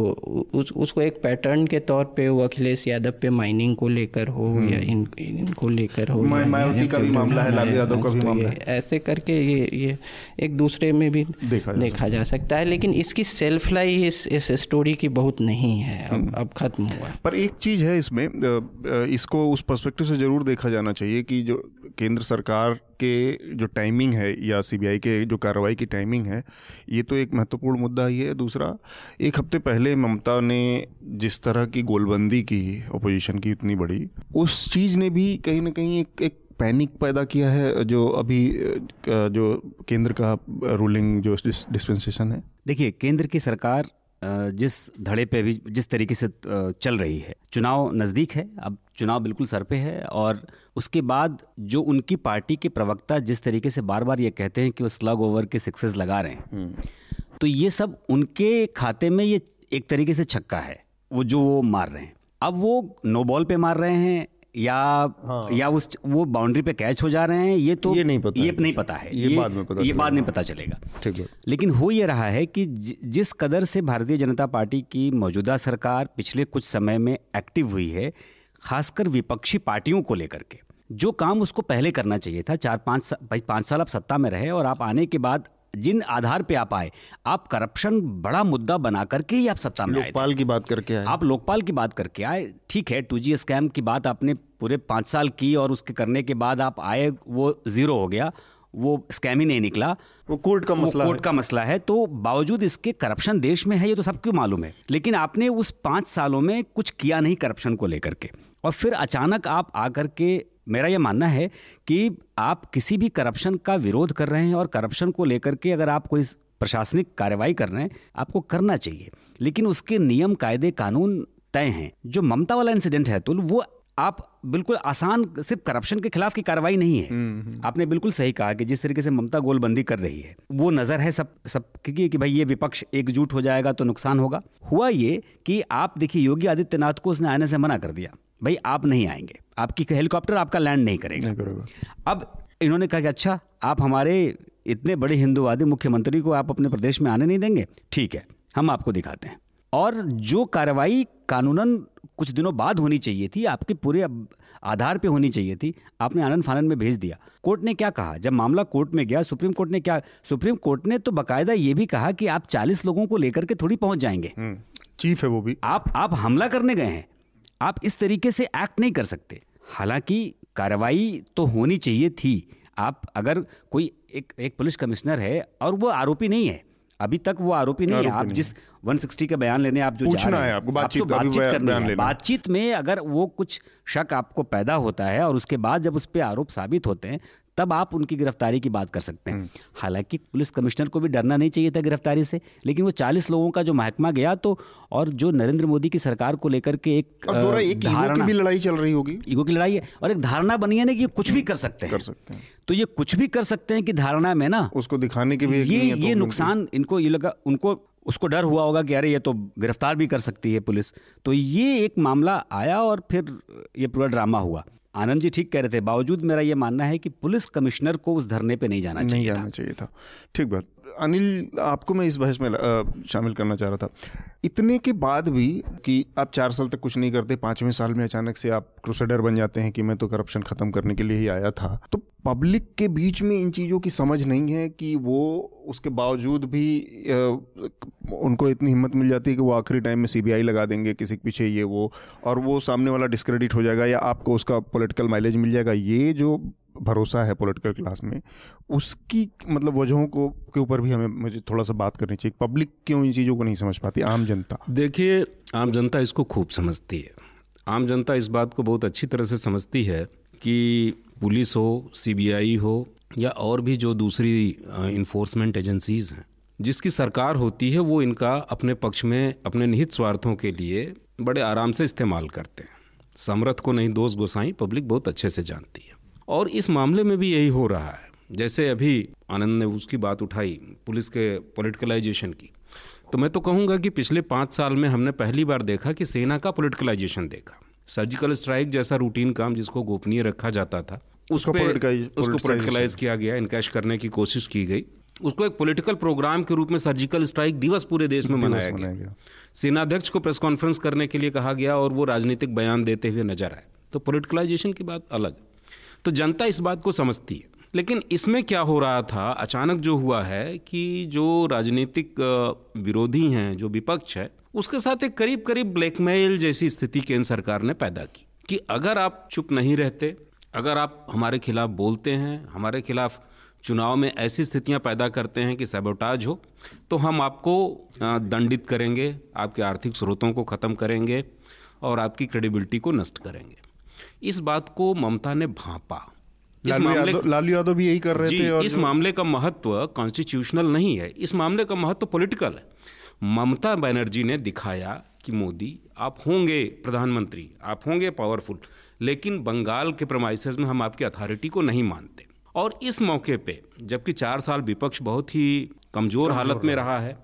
उस उसको एक पैटर्न के तौर पे वो अखिलेश यादव पे माइनिंग को लेकर हो हम्म। या इन इनको लेकर हो मायावती का भी मामला है लालू यादव का भी तो मामला है ऐसे करके ये ये एक दूसरे में भी देखा जा, देखा जा सकता है लेकिन इसकी सेल्फ लाइफ इस इस स्टोरी की बहुत नहीं है अब हम्म। अब खत्म हुआ पर एक चीज़ है इसमें इसको उस पर्सपेक्टिव से ज़रूर देखा जाना चाहिए कि जो केंद्र सरकार के जो टाइमिंग है या सीबीआई के जो कार्रवाई की टाइमिंग है ये तो एक महत्वपूर्ण मुद्दा ही है दूसरा एक हफ़्ते पहले ममता ने जिस तरह की गोलबंदी की अपोजिशन की इतनी बड़ी उस चीज़ ने भी कहीं ना कहीं एक एक पैनिक पैदा किया है जो अभी जो केंद्र का रूलिंग जो डिस्पेंसेशन है देखिए केंद्र की सरकार जिस धड़े पे भी जिस तरीके से चल रही है चुनाव नज़दीक है अब चुनाव बिल्कुल सर पे है और उसके बाद जो उनकी पार्टी के प्रवक्ता जिस तरीके से बार बार ये कहते हैं कि वो स्लग ओवर के सिक्सेस लगा रहे हैं हम्म। तो ये सब उनके खाते में ये एक तरीके से छक्का है वो जो वो मार रहे हैं। अब वो नो बॉल पे मार रहे हैं या हाँ। या उस वो बाउंड्री पे कैच हो जा रहे हैं ये तो ये नहीं पता ये है। नहीं पता है। ये, ये बाद में पता ये बाद में पता चलेगा। ठीक है। लेकिन हो ये रहा है कि जिस कदर से भारतीय जनता पार्टी की मौजूदा सरकार पिछले कुछ समय में एक्टिव हुई है खासकर विपक्षी पार्टियों को लेकर के जो काम उसको पहले करना चाहिए था चार पाँच भाई पाँच साल आप सत्ता में रहे और आप आने के बाद जिन आधार पे आप आए आप करप्शन बड़ा मुद्दा बना करके ही आप सत्ता में लोकपाल की बात करके आए। आप लोकपाल की बात करके आए ठीक है टू जी स्कैम की बात आपने पूरे पाँच साल की और उसके करने के बाद आप आए वो ज़ीरो हो गया वो स्कैम ही नहीं निकला। वो कोर्ट का मसला कोर्ट का मसला है तो बावजूद इसके करप्शन देश में है ये तो सबको मालूम है? लेकिन आपने उस पाँच सालों में कुछ किया नहीं करप्शन को लेकर के। और फिर अचानक आप आकर के मेरा ये मानना है कि आप किसी भी करप्शन का विरोध कर रहे हैं और करप्शन को लेकर के अगर आप कोई प्रशासनिक कार्रवाई कर रहे हैं, आपको करना चाहिए। लेकिन उसके नियम, कायदे, कानून तय हैं। जो ममता वाला इंसिडेंट है तो वो आप बिल्कुल आसान सिर्फ़ करप्शन के खिलाफ की कार्रवाई नहीं है। हम्म, हम्म। आपने बिल्कुल सही कहा कि जिस तरीके से ममता गोलबंदी कर रही है वो नज़र है सब सब की कि भाई ये विपक्ष एकजुट हो जाएगा तो नुकसान होगा। हुआ ये कि आप देखिए योगी आदित्यनाथ को उसने आने से मना कर दिया। भाई आप नहीं आएँगे। आपकी हेलीकॉप्टर आपका लैंड नहीं करेगा। नहीं करेगा। अब इन्होंने कहा कि अच्छा आप हमारे इतने बड़े हिंदूवादी मुख्यमंत्री को आप अपने प्रदेश में आने नहीं देंगे? ठीक है हम आपको दिखाते हैं। और जो कार्रवाई कानूनन कुछ दिनों बाद होनी चाहिए थी आपके पूरे आधार पे होनी चाहिए थी। आपने आनंद फानंद में भेज दिया। कोर्ट ने क्या कहा? जब मामला कोर्ट में गया सुप्रीम कोर्ट ने क्या सुप्रीम कोर्ट ने तो बाकायदा ये भी कहा कि आप 40 लोगों को लेकर के थोड़ी पहुँच जाएँगे। हम्म, चीफ है वो भी। आप आप हमला करने गए हैं। आप इस तरीके से एक्ट नहीं कर सकते। हालाँकि कार्रवाई तो होनी चाहिए थी। आप अगर कोई एक एक पुलिस कमिश्नर है और वो आरोपी नहीं है अभी तक वो आरोपी नहीं है। आप नहीं जिस 160 का बयान लेने आप जो पूछना है आपको बातचीत, आपको बातचीत करनी है। बातचीत में अगर वो कुछ शक आपको पैदा होता है और उसके बाद जब उस पर आरोप साबित होते हैं तब आप उनकी गिरफ्तारी की बात कर सकते हैं। हम्म। हालाँकि पुलिस कमिश्नर को भी डरना नहीं चाहिए था गिरफ्तारी से लेकिन वो चालीस लोगों का जो महकमा गया तो और जो नरेंद्र मोदी की सरकार को लेकर के एक, और एक धारणा की भी लड़ाई चल रही होगी। ईगो की लड़ाई है और एक धारणा बनी है ना कि कुछ भी कर सकते हैं। कर सकते हैं। तो ये कुछ भी कर सकते हैं कि धारणा में ना उसको दिखाने के भी ये ये तो नुकसान इनको ये लगा उनको उसको डर हुआ होगा कि अरे ये तो गिरफ़्तार भी कर सकती है पुलिस। तो ये एक मामला आया और फिर ये पूरा ड्रामा हुआ। आनंद जी ठीक कह रहे थे बावजूद मेरा ये मानना है कि पुलिस कमिश्नर को उस धरने पे नहीं जाना चाहिए नहीं जाना चाहिए था। ठीक बात। अनिल, आपको मैं इस बहस में शामिल करना चाह रहा था। इतने के बाद भी कि आप चार साल तक कुछ नहीं करते, पाँचवें साल में अचानक से आप क्रूसेडर बन जाते हैं कि मैं तो करप्शन खत्म करने के लिए ही आया था। तो पब्लिक के बीच में इन चीज़ों की समझ नहीं है कि वो, उसके बावजूद भी उनको इतनी हिम्मत मिल जाती है कि वो आखिरी टाइम में सीबीआई लगा देंगे किसी के पीछे ये वो, और वो सामने वाला डिस्क्रेडिट हो जाएगा या आपको उसका पॉलिटिकल माइलेज मिल जाएगा। ये जो भरोसा है पॉलिटिकल क्लास में, उसकी मतलब वजहों को, के ऊपर भी हमें, मुझे थोड़ा सा बात करनी चाहिए। पब्लिक क्यों इन चीज़ों को नहीं समझ पाती? आम जनता। देखिए, आम जनता इसको खूब समझती है। आम जनता इस बात को बहुत अच्छी तरह से समझती है कि पुलिस हो सीबीआई हो, या और भी जो दूसरी इन्फोर्समेंट एजेंसीज हैं, जिसकी सरकार होती है, वो इनका अपने पक्ष में, अपने निहित स्वार्थों के लिए बड़े आराम से इस्तेमाल करते हैं। समरथ को नहीं दोष गोसाई पब्लिक बहुत अच्छे से जानती है। और इस मामले में भी यही हो रहा है। जैसे अभी आनंद ने उसकी बात उठाई पुलिस के पॉलिटिकलाइजेशन की। तो मैं तो कहूँगा कि पिछले पाँच साल में हमने पहली बार देखा कि सेना का पॉलिटिकलाइजेशन देखा। सर्जिकल स्ट्राइक जैसा रूटीन काम जिसको गोपनीय रखा जाता था उसको उसको पोलिटिकलाइज किया गया इनकैश करने की कोशिश की गई। उसको एक पॉलिटिकल प्रोग्राम के रूप में सर्जिकल स्ट्राइक दिवस पूरे देश में मनाया गया। गया। सेनाध्यक्ष को प्रेस कॉन्फ्रेंस करने के लिए कहा गया और वो राजनीतिक बयान देते हुए नज़र आए। तो पोलिटिकलाइजेशन की बात अलग तो जनता इस बात को समझती है। लेकिन इसमें क्या हो रहा था? अचानक जो हुआ है कि जो राजनीतिक विरोधी हैं, जो विपक्ष है, उसके साथ एक करीब करीब ब्लैकमेल जैसी स्थिति केंद्र सरकार ने पैदा की कि अगर आप चुप नहीं रहते, अगर आप हमारे खिलाफ बोलते हैं, हमारे खिलाफ चुनाव में ऐसी स्थितियाँ पैदा करते हैं कि सेबोटाज हो तो हम आपको दंडित करेंगे, आपके आर्थिक स्रोतों को ख़त्म करेंगे और आपकी क्रेडिबिलिटी को नष्ट करेंगे। इस बात को ममता ने भापा। इस मामले लालू यादव भी यही कर रहे थे और इस मामले का महत्व कॉन्स्टिट्यूशनल नहीं है। इस मामले का महत्व पॉलिटिकल है। ममता बनर्जी ने दिखाया कि मोदी आप होंगे प्रधानमंत्री आप होंगे पावरफुल लेकिन बंगाल के प्रमाइसेस में हम आपकी अथॉरिटी को नहीं मानते। और इस मौके पे जबकि चार साल विपक्ष बहुत ही कमज़ोर हालत में रहा है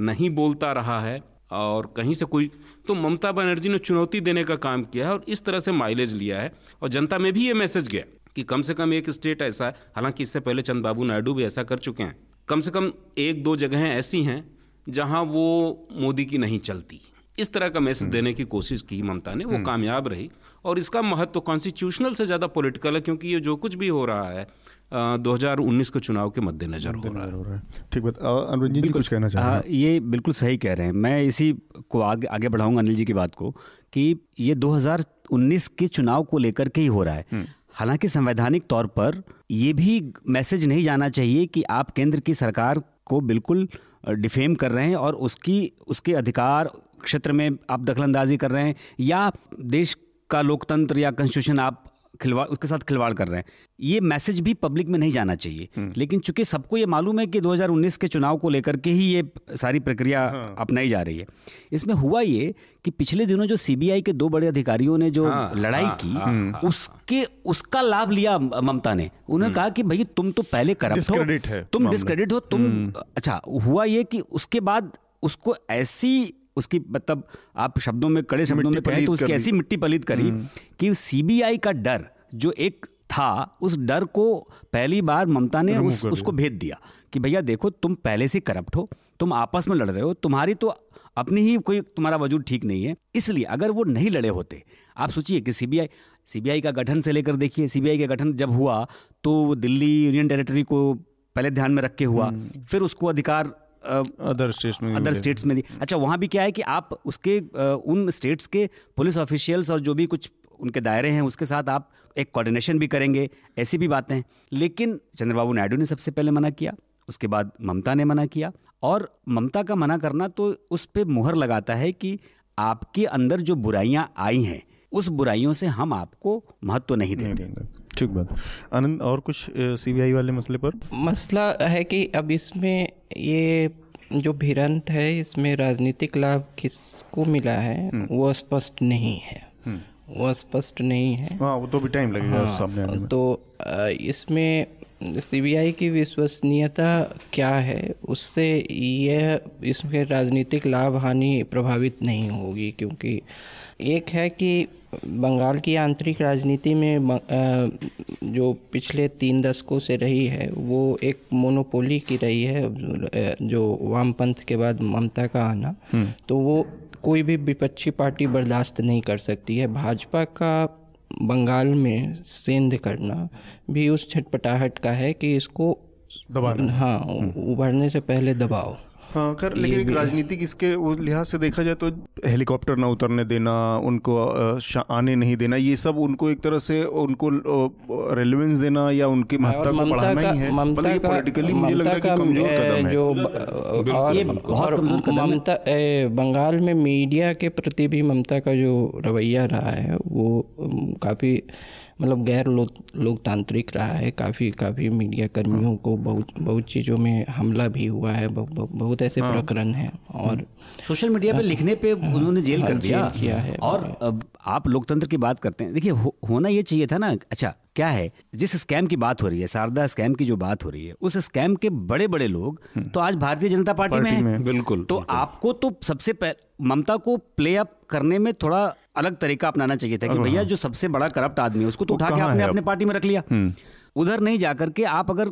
नहीं बोलता रहा है और कहीं से कोई तो ममता बनर्जी ने चुनौती देने का काम किया है और इस तरह से माइलेज लिया है। और जनता में भी ये मैसेज गया कि कम से कम एक स्टेट ऐसा है। हालाँकि इससे पहले चंद्रबाबू नायडू भी ऐसा कर चुके हैं। कम से कम एक दो जगहें ऐसी हैं जहाँ वो मोदी की नहीं चलती। इस तरह का मैसेज देने की कोशिश की ममता ने। वो हम्म। कामयाब रही और इसका महत्व कॉन्स्टिट्यूशनल से ज़्यादा पॉलिटिकल है क्योंकि ये जो कुछ भी हो रहा है 2019 के चुनाव के मद्देनजर हो रहा है। ठीक बात अनुरंजन जी कुछ कहना चाह रहे ये बिल्कुल सही कह रहे हैं। मैं इसी को आगे आगे बढ़ाऊँगा अनिल जी की बात को कि ये 2019 के चुनाव को लेकर के ही हो रहा है। हम्म। हालाँकि संवैधानिक तौर पर ये भी मैसेज नहीं जाना चाहिए कि आप केंद्र की सरकार को बिल्कुल डिफेम कर रहे हैं और उसकी उसके अधिकार क्षेत्र में आप दखलंदाजी कर रहे हैं या देश का लोकतंत्र या कॉन्स्टिट्यूशन आप खिलवाड़ उसके साथ खिलवाड़ कर रहे हैं ये मैसेज भी पब्लिक में नहीं जाना चाहिए हम्म। लेकिन चूँकि सबको ये मालूम है कि 2019 के चुनाव को लेकर के ही ये सारी प्रक्रिया हाँ। अपनाई जा रही है इसमें हुआ ये कि पिछले दिनों जो सीबीआई के दो बड़े अधिकारियों ने जो हाँ, लड़ाई हाँ, की हाँ, हाँ, उसके उसका लाभ लिया ममता ने उन्होंने हम्म। कहा कि भाई तुम तो पहले करप्ट हो तुम डिस्क्रेडिट हो तुम हम्म। अच्छा हुआ ये कि उसके बाद उसको ऐसी उसकी मतलब आप शब्दों में कड़े शब्दों में कहें तो उसकी ऐसी मिट्टी पलित करी हम्म। कि सीबीआई का डर जो एक था उस डर को पहली बार ममता ने उस, उसको भेज दिया कि भैया देखो तुम पहले से करप्ट हो तुम आपस में लड़ रहे हो तुम्हारी तो अपनी ही कोई तुम्हारा वजूद ठीक नहीं है इसलिए अगर वो नहीं लड़े होते आप सोचिए कि सीबीआई सीबीआई का गठन से लेकर देखिए सीबीआई का गठन जब हुआ तो दिल्ली यूनियन टेरिटरी को पहले ध्यान में रख के हुआ हम्म। फिर उसको अधिकार अदर स्टेट्स में अदर स्टेट्स में दी अच्छा वहाँ भी क्या है कि आप उसके उन स्टेट्स के पुलिस ऑफिशियल्स और जो भी कुछ उनके दायरे हैं उसके साथ आप एक कोऑर्डिनेशन भी करेंगे ऐसी भी बातें हैं। लेकिन चंद्रबाबू नायडू ने सबसे पहले मना किया उसके बाद ममता ने मना किया और ममता का मना करना तो उस पर मुहर लगाता है कि आपके अंदर जो बुराइयाँ आई हैं उस बुराइयों से हम आपको महत्व तो नहीं देते। ठीक बात। आनंद और कुछ सीबीआई वाले मसले पर? मसला है कि अब इसमें ये जो भिरंत है इसमें राजनीतिक लाभ किसको मिला है हम्म। वो स्पष्ट नहीं है। हम्म। वो स्पष्ट नहीं है। हाँ वो तो भी टाइम लगेगा हाँ, सामने आने में। तो इसमें सीबीआई की विश्वसनीयता क्या है उससे यह इसमें राजनीतिक लाभ हानि प्रभावित नहीं होगी क्योंकि एक है कि बंगाल की आंतरिक राजनीति में जो पिछले तीन दशकों से रही है वो एक मोनोपोली की रही है जो वामपंथ के बाद ममता का आना हम्म। तो वो कोई भी विपक्षी पार्टी बर्दाश्त नहीं कर सकती है भाजपा का बंगाल में सेंध करना भी उस छटपटाहट का है कि इसको दबाना हाँ हम्म। उभरने से पहले दबाओ हाँ कर लेकिन एक राजनीतिक इसके लिहाज से देखा जाए तो हेलीकॉप्टर ना उतरने देना उनको आने नहीं देना ये सब उनको एक तरह से उनको रेलिवेंस देना या उनकी महत्ता को बढ़ाना ही है। ममता का पॉलिटिकली मुझे लग रहा है कि कमज़ोर कदम है। जो और ममता बंगाल में मीडिया के प्रति भी ममता का जो रवैया रहा है वो काफ़ी मतलब गैर लोक लोकतांत्रिक रहा है काफ़ी काफ़ी मीडिया कर्मियों को बहुत बहुत चीज़ों में हमला भी हुआ है बहुत ऐसे हाँ। प्रकरण हैं और सोशल मीडिया पे लिखने पे हाँ, उन्होंने जेल कर दिया जेल किया है और अब आप लोकतंत्र की बात करते हैं देखिए हो, होना ये चाहिए था ना अच्छा क्या है जिस स्कैम की बात हो रही है शारदा स्कैम की जो बात हो रही है उस स्कैम के बड़े बड़े लोग हम्म। तो आज भारतीय जनता पार्टी, पार्टी में, में बिल्कुल तो बिल्कुल। आपको तो सबसे ममता को प्ले अप करने में थोड़ा अलग तरीका अपनाना चाहिए था कि भैया हाँ। जो सबसे बड़ा करप्ट आदमी है उसको तो उठा के आपने अपने पार्टी में रख लिया हम्म। उधर नहीं जाकर के आप अगर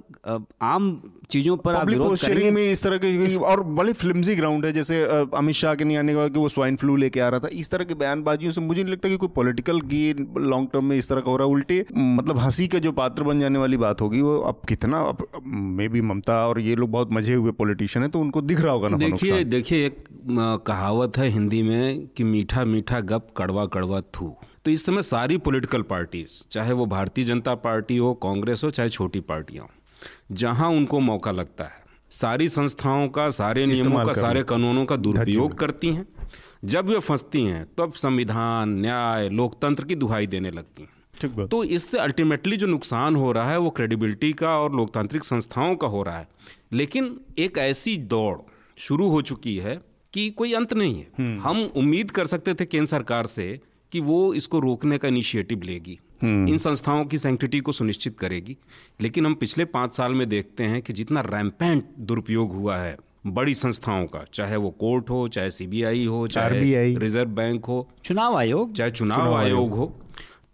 आम चीज़ों पर आप विरोध करेंगे में इस तरह के इस... और बड़े फिल्मजी ग्राउंड है जैसे अमित शाह के नहीं आने का कि वो स्वाइन फ्लू लेके आ रहा था इस तरह के बयानबाजियों से मुझे नहीं लगता कि कोई पॉलिटिकल गेन लॉन्ग टर्म में इस तरह का हो रहा है। उल्टे मतलब हँसी का जो पात्र बन जाने वाली बात होगी वो अब कितना मे बी ममता और ये लोग बहुत मज़े हुए पॉलिटिशियन है तो उनको दिख रहा होगा ना देखिए देखिए एक कहावत है हिंदी में कि मीठा मीठा गप कड़वा कड़वा थू। तो इस समय सारी पॉलिटिकल पार्टीज़ चाहे वो भारतीय जनता पार्टी हो कांग्रेस हो चाहे छोटी पार्टियाँ हो जहाँ उनको मौका लगता है सारी संस्थाओं का सारे नियमों का सारे कानूनों का दुरुपयोग करती हैं। जब वे फंसती हैं तब संविधान न्याय लोकतंत्र की दुहाई देने लगती हैं। तो इससे अल्टीमेटली जो नुकसान हो रहा है वो क्रेडिबिलिटी का और लोकतांत्रिक संस्थाओं का हो रहा है। लेकिन एक ऐसी दौड़ शुरू हो चुकी है कि कोई अंत नहीं है। हम्म। हम उम्मीद कर सकते थे केंद्र सरकार से कि वो इसको रोकने का इनिशिएटिव लेगी। हम्म। इन संस्थाओं की सेंक्टिटी को सुनिश्चित करेगी। लेकिन हम पिछले पाँच साल में देखते हैं कि जितना रैम्पेंट दुरुपयोग हुआ है बड़ी संस्थाओं का चाहे वो कोर्ट हो चाहे सीबीआई हो चाहे रिज़र्व बैंक हो चुनाव आयोग? चाहे चुनाव, चुनाव आयोग। हो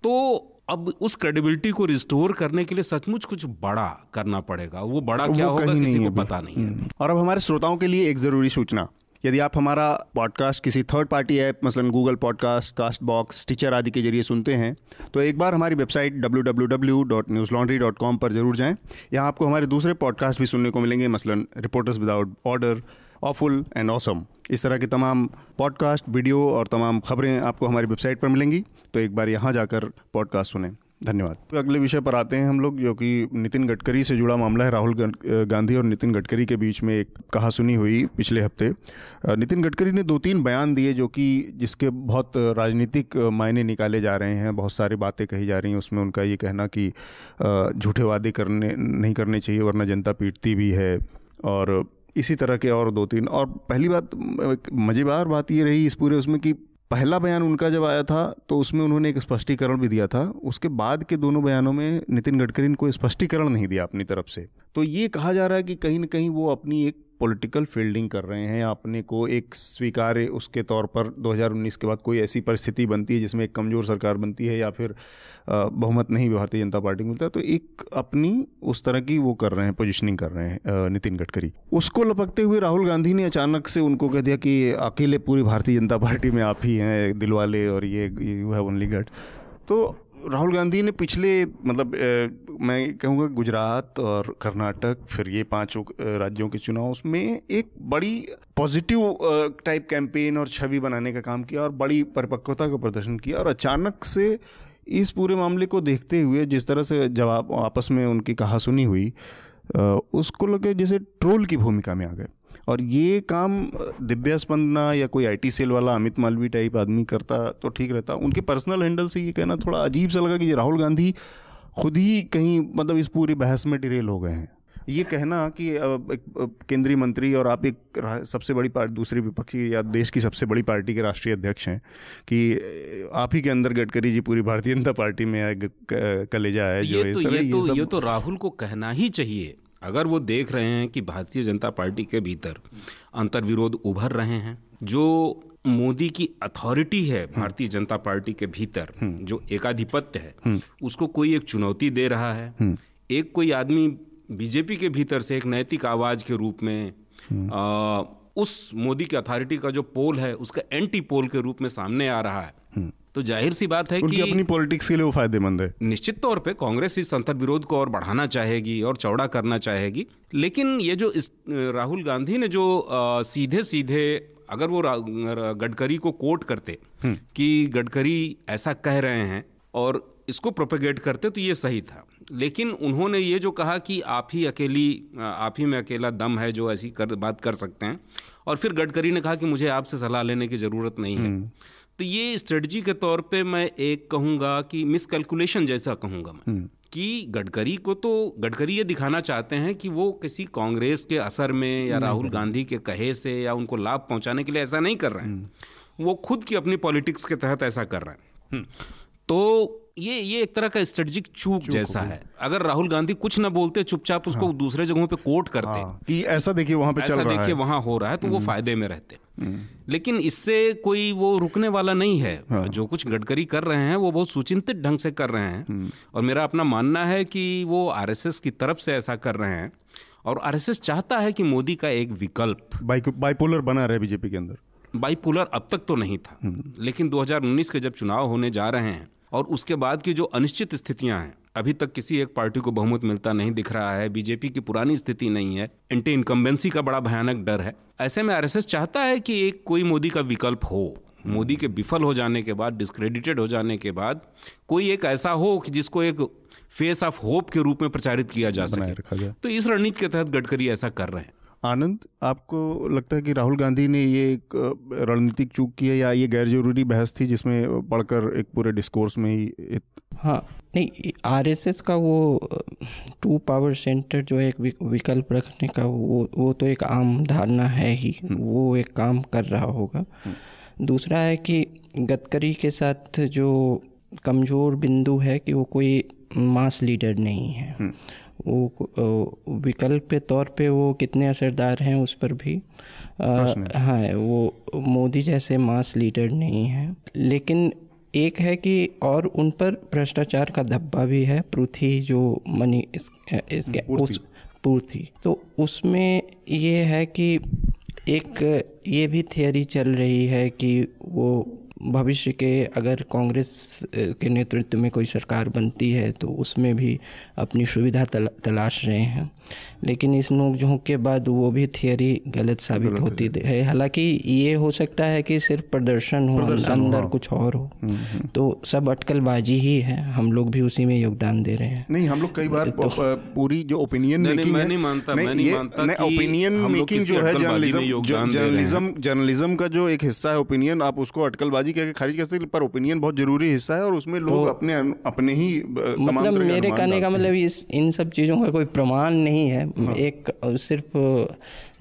तो अब उस क्रेडिबिलिटी को रिस्टोर करने के लिए सचमुच कुछ बड़ा करना पड़ेगा। वो बड़ा क्या होगा किसी को पता नहीं है। और अब हमारे श्रोताओं के लिए एक ज़रूरी सूचना। यदि आप हमारा पॉडकास्ट किसी थर्ड पार्टी ऐप मसलन Google podcast cast box teacher आदि के ज़रिए सुनते हैं तो एक बार हमारी वेबसाइट www.newslaundry.com पर ज़रूर जाएँ। यहाँ आपको हमारे दूसरे पॉडकास्ट भी सुनने को मिलेंगे, मसलन reporters without order awful and awesome इस तरह के तमाम पॉडकास्ट वीडियो और तमाम खबरें आपको हमारी वेबसाइट पर मिलेंगी तो एक बार यहाँ जाकर पॉडकास्ट सुने। धन्यवाद। अगले विषय पर आते हैं हम लोग, जो कि नितिन गडकरी से जुड़ा मामला है, राहुल गांधी और नितिन गडकरी के बीच में एक कहा सुनी हुई पिछले हफ़्ते। नितिन गडकरी ने दो तीन बयान दिए, जो कि जिसके बहुत राजनीतिक मायने निकाले जा रहे हैं, बहुत सारी बातें कही जा रही हैं, उसमें उनका ये कहना कि झूठे वादे करने, नहीं करने चाहिए, वरना जनता पीटती भी है। और इसी तरह के और दो तीन और पहली बात मज़ेदार बात ये रही इस पूरे उसमें कि पहला बयान उनका जब आया था तो उसमें उन्होंने एक स्पष्टीकरण भी दिया था। उसके बाद के दोनों बयानों में नितिन गडकरी ने कोई स्पष्टीकरण नहीं दिया अपनी तरफ़ से। तो ये कहा जा रहा है कि कहीं ना कहीं वो अपनी एक पॉलिटिकल फील्डिंग कर रहे हैं अपने को एक स्वीकार्य उसके तौर पर 2019 के बाद कोई ऐसी परिस्थिति बनती है जिसमें एक कमज़ोर सरकार बनती है या फिर बहुमत नहीं भारतीय जनता पार्टी को मिलता है? तो एक अपनी उस तरह की वो कर रहे हैं पोजिशनिंग कर रहे हैं नितिन गडकरी। उसको लपकते हुए राहुल गांधी ने अचानक से उनको कह दिया कि अकेले पूरी भारतीय जनता पार्टी में आप ही हैं, दिलवाले और ये, यू हैव ओनली गट तो राहुल गांधी ने पिछले मतलब मैं कहूँगा गुजरात और कर्नाटक, फिर ये पाँचों राज्यों के चुनाव, उसमें एक बड़ी पॉजिटिव टाइप कैंपेन और छवि बनाने का काम किया और बड़ी परिपक्वता का प्रदर्शन किया और अचानक से इस पूरे मामले को देखते हुए जिस तरह से जवाब आपस में उनकी कहा सुनी हुई उसको लगे जैसे ट्रोल की भूमिका में आ गए। और ये काम दिव्या स्पंदना या कोई आईटी सेल वाला अमित मालवी टाइप आदमी करता तो ठीक रहता। उनके पर्सनल हैंडल से ये कहना थोड़ा अजीब सा लगा कि राहुल गांधी खुद ही कहीं मतलब इस पूरी बहस में डिरेल हो गए हैं। ये कहना कि एक केंद्रीय मंत्री और आप एक सबसे बड़ी पार्टी दूसरी विपक्षी या देश की सबसे बड़ी पार्टी के राष्ट्रीय अध्यक्ष हैं कि आप ही के अंदर गडकरी जी पूरी भारतीय जनता पार्टी में कलेजा है जो ये तो ये, ये तो ये तो राहुल को कहना ही चाहिए। अगर वो देख रहे हैं कि भारतीय जनता पार्टी के भीतर अंतर्विरोध उभर रहे हैं जो मोदी की अथॉरिटी है भारतीय जनता पार्टी के भीतर जो एकाधिपत्य है उसको कोई एक चुनौती दे रहा है। एक कोई आदमी बीजेपी के भीतर से एक नैतिक आवाज़ के रूप में आ, उस मोदी की अथॉरिटी का जो पोल है उसका एंटी पोल के रूप में सामने आ रहा है। तो ज़ाहिर सी बात है कि अपनी पॉलिटिक्स के लिए वो फ़ायदेमंद है। निश्चित तौर पे कांग्रेस इस अंतर विरोध को और बढ़ाना चाहेगी और चौड़ा करना चाहेगी। लेकिन ये जो इस राहुल गांधी ने जो आ, सीधे सीधे अगर वो गडकरी को कोट करते हम्म। कि गडकरी ऐसा कह रहे हैं और इसको प्रोपेगेट करते तो ये सही था लेकिन उन्होंने ये जो कहा कि आप ही अकेली आप ही में अकेला दम है जो ऐसी कर बात कर सकते हैं और फिर गडकरी ने कहा कि मुझे आपसे सलाह लेने की ज़रूरत नहीं है हम्म। तो ये स्ट्रेटजी के तौर पे मैं एक कहूँगा कि मिसकैलकुलेशन जैसा कहूँगा मैं हम्म। कि गडकरी को तो गडकरी ये दिखाना चाहते हैं कि वो किसी कांग्रेस के असर में या राहुल गांधी के कहे से या उनको लाभ पहुँचाने के लिए ऐसा नहीं कर रहे हैं हम्म। वो खुद की अपनी पॉलिटिक्स के तहत ऐसा कर रहे हैं हम्म। तो ये ये एक तरह का स्ट्रेटजिक चूक, चूक जैसा है। अगर राहुल गांधी कुछ ना बोलते चुपचाप उसको हाँ। दूसरे जगहों पे कोट करते। हाँ। कि ऐसा देखिए वहाँ पे चल रहा देखिए वहाँ हो रहा है तो वो फ़ायदे में रहते। लेकिन इससे कोई वो रुकने वाला नहीं है। हाँ। जो कुछ गडकरी कर रहे हैं वो बहुत सुचिंतित ढंग से कर रहे हैं। हम्म। और मेरा अपना मानना है कि वो आरएसएस की तरफ़ से ऐसा कर रहे हैं। और आरएसएस चाहता है कि मोदी का एक विकल्प। बाइपोलर बना रहे बीजेपी के अंदर। बाइपोलर अब तक तो नहीं था। हम्म। लेकिन 2019 के जब चुनाव होने जा रहे हैं और उसके बाद की जो अनिश्चित स्थितियाँ हैं अभी तक किसी एक पार्टी को बहुमत मिलता नहीं दिख रहा है बीजेपी की पुरानी स्थिति नहीं है एंटी इनकम्बेंसी का बड़ा भयानक डर है। ऐसे में आरएसएस चाहता है कि एक कोई मोदी का विकल्प हो मोदी के विफल हो जाने के बाद डिस्क्रेडिटेड हो जाने के बाद कोई एक ऐसा हो कि जिसको एक फेस ऑफ़ होप के रूप में प्रचारित किया जा सके। तो इस रणनीति के तहत गडकरी ऐसा कर रहे हैं। आनंद आपको लगता है कि राहुल गांधी ने ये एक रणनीतिक चूक की है या ये गैर ज़रूरी बहस थी जिसमें पढ़कर एक पूरे डिस्कोर्स में ही. हाँ नहीं आरएसएस का वो टू पावर सेंटर जो है एक विकल्प रखने का वो वो तो एक आम धारणा है ही हम्म। वो एक काम कर रहा होगा हम्म। दूसरा है कि गडकरी के साथ जो कमज़ोर बिंदु है कि वो कोई मास लीडर नहीं है हम्म। वो विकल्प के तौर पे वो कितने असरदार हैं उस पर भी हाँ। वो मोदी जैसे मास लीडर नहीं हैं। लेकिन एक है कि और उन पर भ्रष्टाचार का धब्बा भी है पृथ्वी जो मनी इस, इसके उस पूर्थी तो उसमें ये है कि एक ये भी थियोरी चल रही है कि वो भविष्य के अगर कांग्रेस के नेतृत्व में कोई सरकार बनती है तो उसमें भी अपनी सुविधा तल, तलाश रहे हैं। लेकिन इस नोकझोंक के बाद वो भी थियोरी गलत साबित गलत होती है। हालाँकि ये हो सकता है कि सिर्फ़ प्रदर्शन हो प्रदर्शन अंदर हो। कुछ और हो। हम्म, हम्म। तो सब अटकलबाजी ही है। हम लोग भी उसी में योगदान दे रहे हैं। नहीं हम लोग कई बार तो, पूरी जो ओपिनियन मेकिंग मैं नहीं मानता मैं नहीं मानता ओपिनियन मेकिंग जो है जर्नलिज्म जर्नलिज्म जर्नलिज्म का जो एक हिस्सा है ओपिनियन आप उसको अटकलबाजी कह के खारिज कर सकते पर ओपिनियन बहुत ज़रूरी हिस्सा है और उसमें लोग तो अपने अपने ही मतलब मेरे कहने का मतलब इस इन सब चीज़ों का कोई प्रमाण नहीं है हाँ। एक सिर्फ़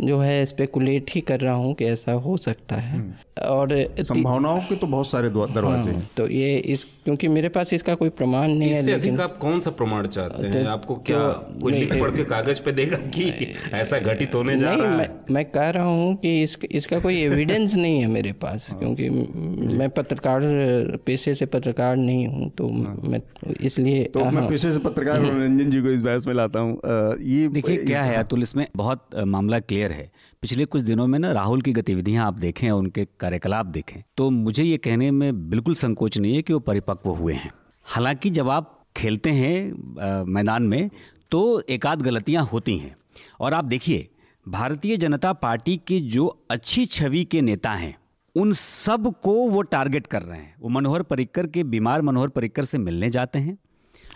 जो है स्पेकुलेट ही कर रहा हूँ कि ऐसा हो सकता है। हम्म। और संभावनाओं के तो बहुत सारे दरवाजे हाँ, हैं। तो ये इस क्योंकि मेरे पास इसका कोई प्रमाण नहीं है लेकिन आप कौन सा प्रमाण चाहते हैं? आपको तो क्या तो, कोई लिख पढ़ के कागज़ पे देगा कि ऐसा घटित होने जा रहा है? मैं, मैं कह रहा हूँ कि इस, इसका कोई एविडेंस नहीं है मेरे पास हाँ। क्योंकि मैं पत्रकार पेशे से पत्रकार नहीं हूँ तो हाँ। मैं इसलिए तो मैं पेशे से पत्रकार रंजन जी को इस बहस में लाता हूँ। ये देखिए क्या है अतुल इसमें बहुत मामला क्लियर है। पिछले कुछ दिनों में ना राहुल की गतिविधियाँ आप देखें और उनके कार्यकलाप देखें तो मुझे ये कहने में बिल्कुल संकोच नहीं है कि वो परिपक्व हुए हैं। हालाँकि जब आप खेलते हैं मैदान में तो एकाध गलतियाँ होती हैं। और आप देखिए भारतीय जनता पार्टी की जो अच्छी छवि के नेता हैं उन सबको वो टारगेट कर रहे हैं। वो मनोहर परिक्कर के बीमार मनोहर परिक्कर से मिलने जाते हैं।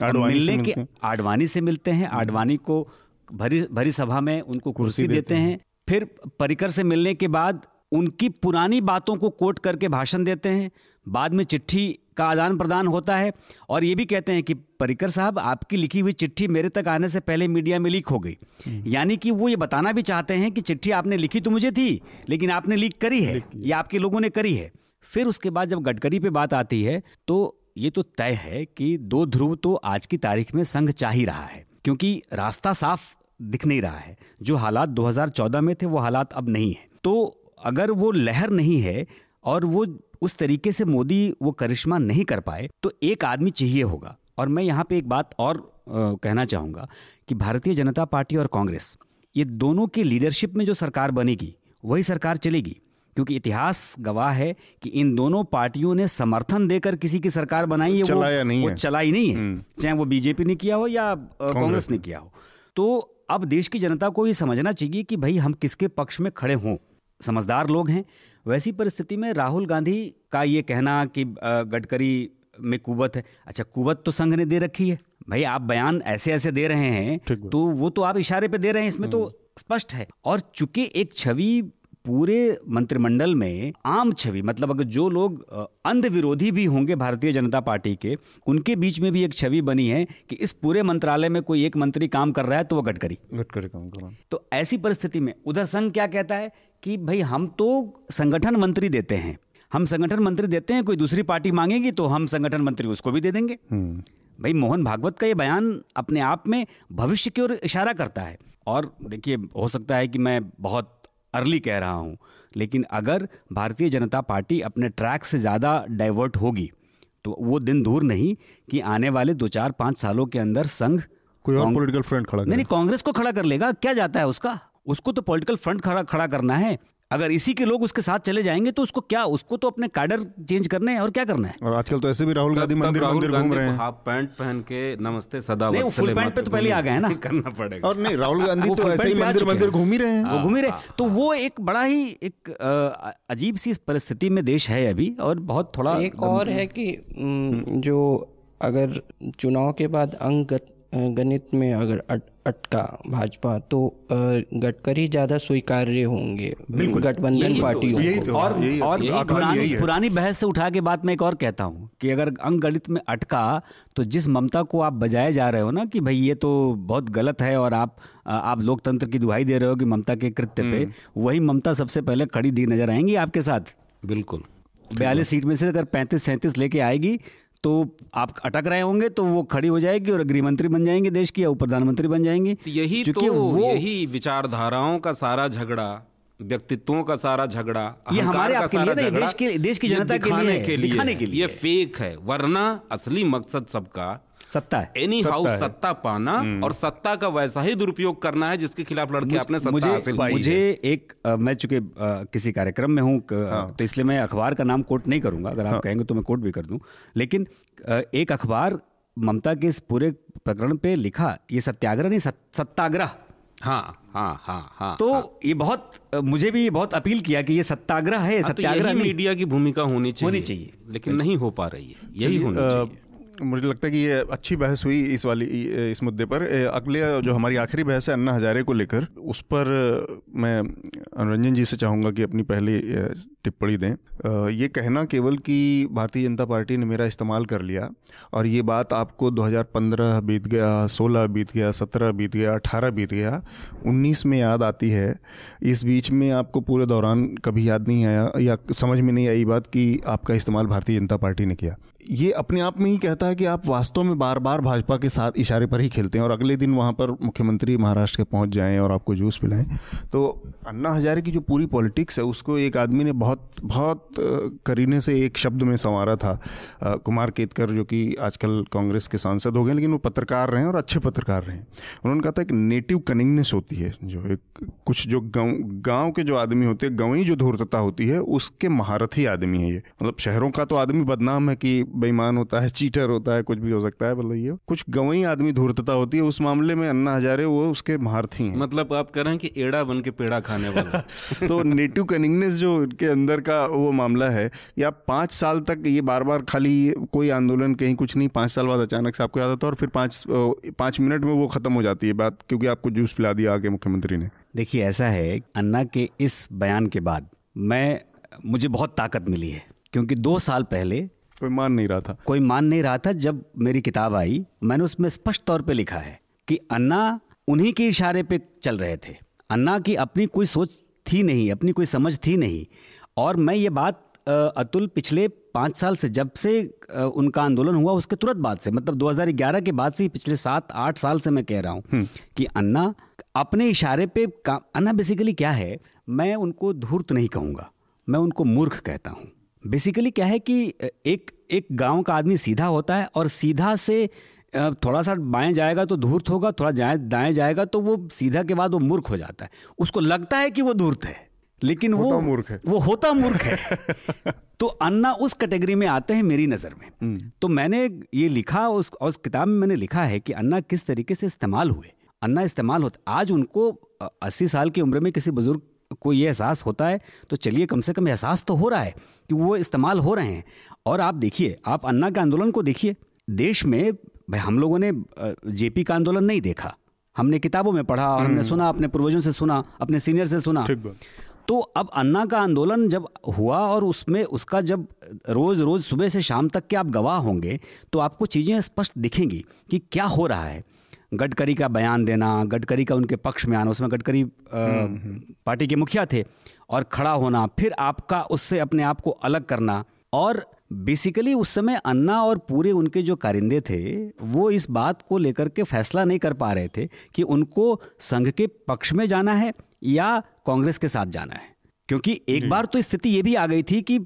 और मिलने के आडवाणी से मिलते हैं। आडवाणी को भरी भरी सभा में उनको कुर्सी देते हैं। फिर परिकर से मिलने के बाद उनकी पुरानी बातों को कोट करके भाषण देते हैं। बाद में चिट्ठी का आदान प्रदान होता है और ये भी कहते हैं कि परिकर साहब आपकी लिखी हुई चिट्ठी मेरे तक आने से पहले मीडिया में लीक हो गई। हम्म। यानी कि वो ये बताना भी चाहते हैं कि चिट्ठी आपने लिखी तो मुझे थी लेकिन आपने लीक करी है या आपके लोगों ने करी है। फिर उसके बाद जब गडकरी पे बात आती है तो ये तो तय है कि दो ध्रुव तो आज की तारीख में संघ चाह ही रहा है क्योंकि रास्ता साफ़ दिख नहीं रहा है। जो हालात 2014 में थे वो हालात अब नहीं है। तो अगर वो लहर नहीं है और वो उस तरीके से मोदी वो करिश्मा नहीं कर पाए तो एक आदमी चाहिए होगा। और मैं यहाँ पे एक बात और आ, कहना चाहूँगा कि भारतीय जनता पार्टी और कांग्रेस ये दोनों की लीडरशिप में जो सरकार बनेगी वही सरकार चलेगी। क्योंकि इतिहास गवाह है कि इन दोनों पार्टियों ने समर्थन देकर किसी की सरकार बनाई है वो, नहीं वो है। चलाई नहीं है। हम्म। चाहे वो बीजेपी ने किया हो या कांग्रेस ने। किया हो। तो अब देश की जनता को ये समझना चाहिए कि भाई हम किसके पक्ष में खड़े हों। समझदार लोग हैं। वैसी परिस्थिति में राहुल गांधी का ये कहना कि गडकरी में कुवत है। अच्छा कुवत तो संघ ने दे रखी है। भाई आप बयान ऐसे ऐसे दे रहे हैं तो वो तो आप इशारे पे दे रहे हैं इसमें तो हम्म। स्पष्ट है। और चूँकि एक छवि पूरे मंत्रिमंडल में आम छवि मतलब अगर जो लोग अंध विरोधी भी होंगे भारतीय जनता पार्टी के उनके बीच में भी एक छवि बनी है कि इस पूरे मंत्रालय में कोई एक मंत्री काम कर रहा है तो वो गडकरी। गडकरी काम कर रहा है। तो ऐसी परिस्थिति में उधर संघ क्या कहता है कि भाई हम तो संगठन मंत्री देते हैं। हम संगठन मंत्री देते हैं कोई दूसरी पार्टी मांगेगी तो हम संगठन मंत्री उसको भी दे देंगे। हम्म। भाई मोहन भागवत का ये बयान अपने आप में भविष्य की ओर इशारा करता है। और देखिए हो सकता है कि मैं बहुत अर्ली कह रहा हूँ। लेकिन अगर भारतीय जनता पार्टी अपने ट्रैक से ज़्यादा डाइवर्ट होगी तो वो दिन दूर नहीं कि आने वाले दो चार पाँच सालों के अंदर संघ कोई और पॉलिटिकल फ्रंट खड़ा नहीं नहीं कांग्रेस को खड़ा कर लेगा। क्या जाता है उसका? उसको तो पॉलिटिकल फ्रंट खड़ा खड़ा करना है। अगर इसी के लोग उसके साथ चले जाएँगे तो उसको क्या उसको तो अपने कार्डर चेंज करने हैं और क्या करना है? और आजकल तो ऐसे भी राहुल गांधी मंदिर मंदिर घूम रहे हैं। हाफ़ पैंट पहन के नमस्ते सदा नहीं फुल पैंट पे तो पहले आ गए ना। करना पड़ेगा। और नहीं राहुल गांधी तो ऐसे ही मंदिर मंदिर घूम ही रहे हैं। वो घूम ही रहे हाँ, तो वो एक बड़ा ही एक अजीब सी परिस्थिति में देश है अभी और बहुत थोड़ा एक और है कि जो अगर चुनाव के बाद अंग गणित में अगर अट, अटका भाजपा तो गडकरी ज़्यादा स्वीकार्य होंगे। गठबंधन तो, पार्टी तो, और, और पुरानी पुरानी बहस से उठा के बात मैं एक और कहता हूँ कि अगर अंग गणित में अटका तो जिस ममता को आप बजाए जा रहे हो ना कि भाई ये तो बहुत गलत है और आप आप लोकतंत्र की दुहाई दे रहे हो कि ममता के कृत्य पे हम्म। वही ममता सबसे पहले खड़ी दी नज़र आएँगी आपके साथ? बिल्कुल। बयालीस सीट में से अगर पैंतीस सैंतीस लेके आएगी तो आप अटक रहे होंगे तो वो खड़ी हो जाएगी और गृह मंत्री बन जाएँगे देश की या प्रधानमंत्री बन जाएँगे। तो यही तो वो यही विचारधाराओं का सारा झगड़ा व्यक्तित्वों का सारा झगड़ा ये हमारे आपके लिए नहीं देश की देश की जनता के लिए, के लिए, के लिए, के लिए। ये फेक है। वरना असली मकसद सबका सत्ता है। एनी सत्ता हाउस है। सत्ता पाना और सत्ता का वैसा ही दुरुपयोग करना है जिसके खिलाफ लड़के आपने सत्ता मुझे हासिल की मुझे है। एक अ, मैं चूँकि किसी कार्यक्रम में हूँ क- तो इसलिए मैं अखबार का नाम कोट नहीं करूँगा। अगर आप कहेंगे तो मैं कोट भी कर दूँ। लेकिन एक अखबार ममता के इस पूरे प्रकरण पे लिखा ये सत्याग्रह नहीं सत्याग्रह हाँ हाँ हाँ हाँ तो ये बहुत मुझे भी बहुत अपील किया कि ये सत्याग्रह है हाँ, तो सत्याग्रह मीडिया की भूमिका होनी चाहिए। होनी चाहिए। लेकिन नहीं हो पा रही है। यही होनी चाहिए। मुझे लगता है कि ये अच्छी बहस हुई इस वाली इस मुद्दे पर। अगले जो हमारी आखिरी बहस है अन्ना हजारे को लेकर, उस पर मैं अनुरंजन जी से चाहूँगा कि अपनी पहली टिप्पणी दें। ये कहना केवल कि भारतीय जनता पार्टी ने मेरा इस्तेमाल कर लिया और ये बात आपको 2015 बीत गया 16 बीत गया 17 बीत गया 18 बीत गया 19 में याद आती है। इस बीच में आपको पूरे दौरान कभी याद नहीं आया या समझ में नहीं आई बात कि आपका इस्तेमाल भारतीय जनता पार्टी ने किया। ये अपने आप में ही कहता है कि आप वास्तव में बार बार भाजपा के साथ इशारे पर ही खेलते हैं और अगले दिन वहाँ पर मुख्यमंत्री महाराष्ट्र के पहुँच जाएँ और आपको जूस पिलाएँ। तो अन्ना हजारे की जो पूरी पॉलिटिक्स है, उसको एक आदमी ने बहुत बहुत करीने से एक शब्द में संवारा था कुमार केतकर जो कि आजकल कांग्रेस के सांसद हो गए, लेकिन वो पत्रकार रहे हैं और अच्छे पत्रकार रहे हैं। उन्होंने कहा था एक नेटिव कनिंगनेस होती है, जो एक, कुछ जो गाँव गाँव के जो आदमी होते हैं, गंवई जो धूर्तता होती है, उसके महारथी आदमी है ये। मतलब शहरों का तो आदमी बदनाम है कि बेईमान होता है चीटर होता है कुछ भी हो सकता है मतलब ये। कुछ गंवई आदमी धूर्तता होती है उस मामले में अन्ना हजारे वो उसके महारथी हैं। मतलब आप कह रहे हैं कि एड़ा बन के पेड़ा खाने वाला। तो नेटिव कनिंगनेस जो इनके अंदर का वो मामला है कि आप पाँच साल तक ये बार बार खाली कोई आंदोलन कहीं कुछ नहीं पाँच साल बाद अचानक से आपको याद आता है और फिर पाँच पाँच मिनट में वो खत्म हो जाती है बात क्योंकि आपको जूस पिला दिया आगे मुख्यमंत्री ने। देखिए ऐसा है अन्ना के इस बयान के बाद मैं मुझे बहुत ताकत मिली है क्योंकि दो साल पहले कोई मान नहीं रहा था। कोई मान नहीं रहा था जब मेरी किताब आई। मैंने उसमें स्पष्ट तौर पे लिखा है कि अन्ना उन्हीं के इशारे पे चल रहे थे। अन्ना की अपनी कोई सोच थी नहीं अपनी कोई समझ थी नहीं। और मैं ये बात अतुल पिछले पाँच साल से जब से उनका आंदोलन हुआ उसके तुरंत बाद से मतलब 2011 के बाद से ही पिछले सात आठ साल से मैं कह रहा हूँ कि अन्ना अपने इशारे पे का- अन्ना बेसिकली क्या है? मैं उनको धूर्त नहीं कहूँगा। मैं उनको मूर्ख कहता हूँ। बेसिकली क्या है कि एक एक गाँव का आदमी सीधा होता है और सीधा से थोड़ा सा बाएँ जाएगा तो धूर्त होगा थोड़ा जाए दाएँ जाएगा तो वो सीधा के बाद वो मूर्ख हो जाता है। उसको लगता है कि वो धूर्त है लेकिन वो मूर्ख है। वो होता मूर्ख है। तो अन्ना उस कैटेगरी में आते हैं मेरी नज़र में। तो मैंने ये लिखा उस उस किताब में मैंने लिखा है कि अन्ना किस तरीके से इस्तेमाल हुए। अन्ना इस्तेमाल होता आज उनको अस्सी साल की उम्र में किसी बुज़ुर्ग को ये एहसास होता है तो चलिए कम से कम एहसास तो हो रहा है कि वो इस्तेमाल हो रहे हैं। और आप देखिए आप अन्ना के आंदोलन को देखिए। देश में भाई हम लोगों ने जेपी का आंदोलन नहीं देखा। हमने किताबों में पढ़ा और हमने सुना अपने पूर्वजों से सुना अपने सीनियर से सुना। ठीक तो अब अन्ना का आंदोलन जब हुआ और उसमें उसका जब रोज रोज सुबह से शाम तक के आप गवाह होंगे तो आपको चीज़ें स्पष्ट दिखेंगी कि क्या हो रहा है। गडकरी का बयान देना गडकरी का उनके पक्ष में आना उसमें गडकरी पार्टी के मुखिया थे और खड़ा होना फिर आपका उससे अपने आप को अलग करना। और बेसिकली उस समय अन्ना और पूरे उनके जो कारिंदे थे वो इस बात को लेकर के फैसला नहीं कर पा रहे थे कि उनको संघ के पक्ष में जाना है या कांग्रेस के साथ जाना है। क्योंकि एक बार तो स्थिति ये भी आ गई थी कि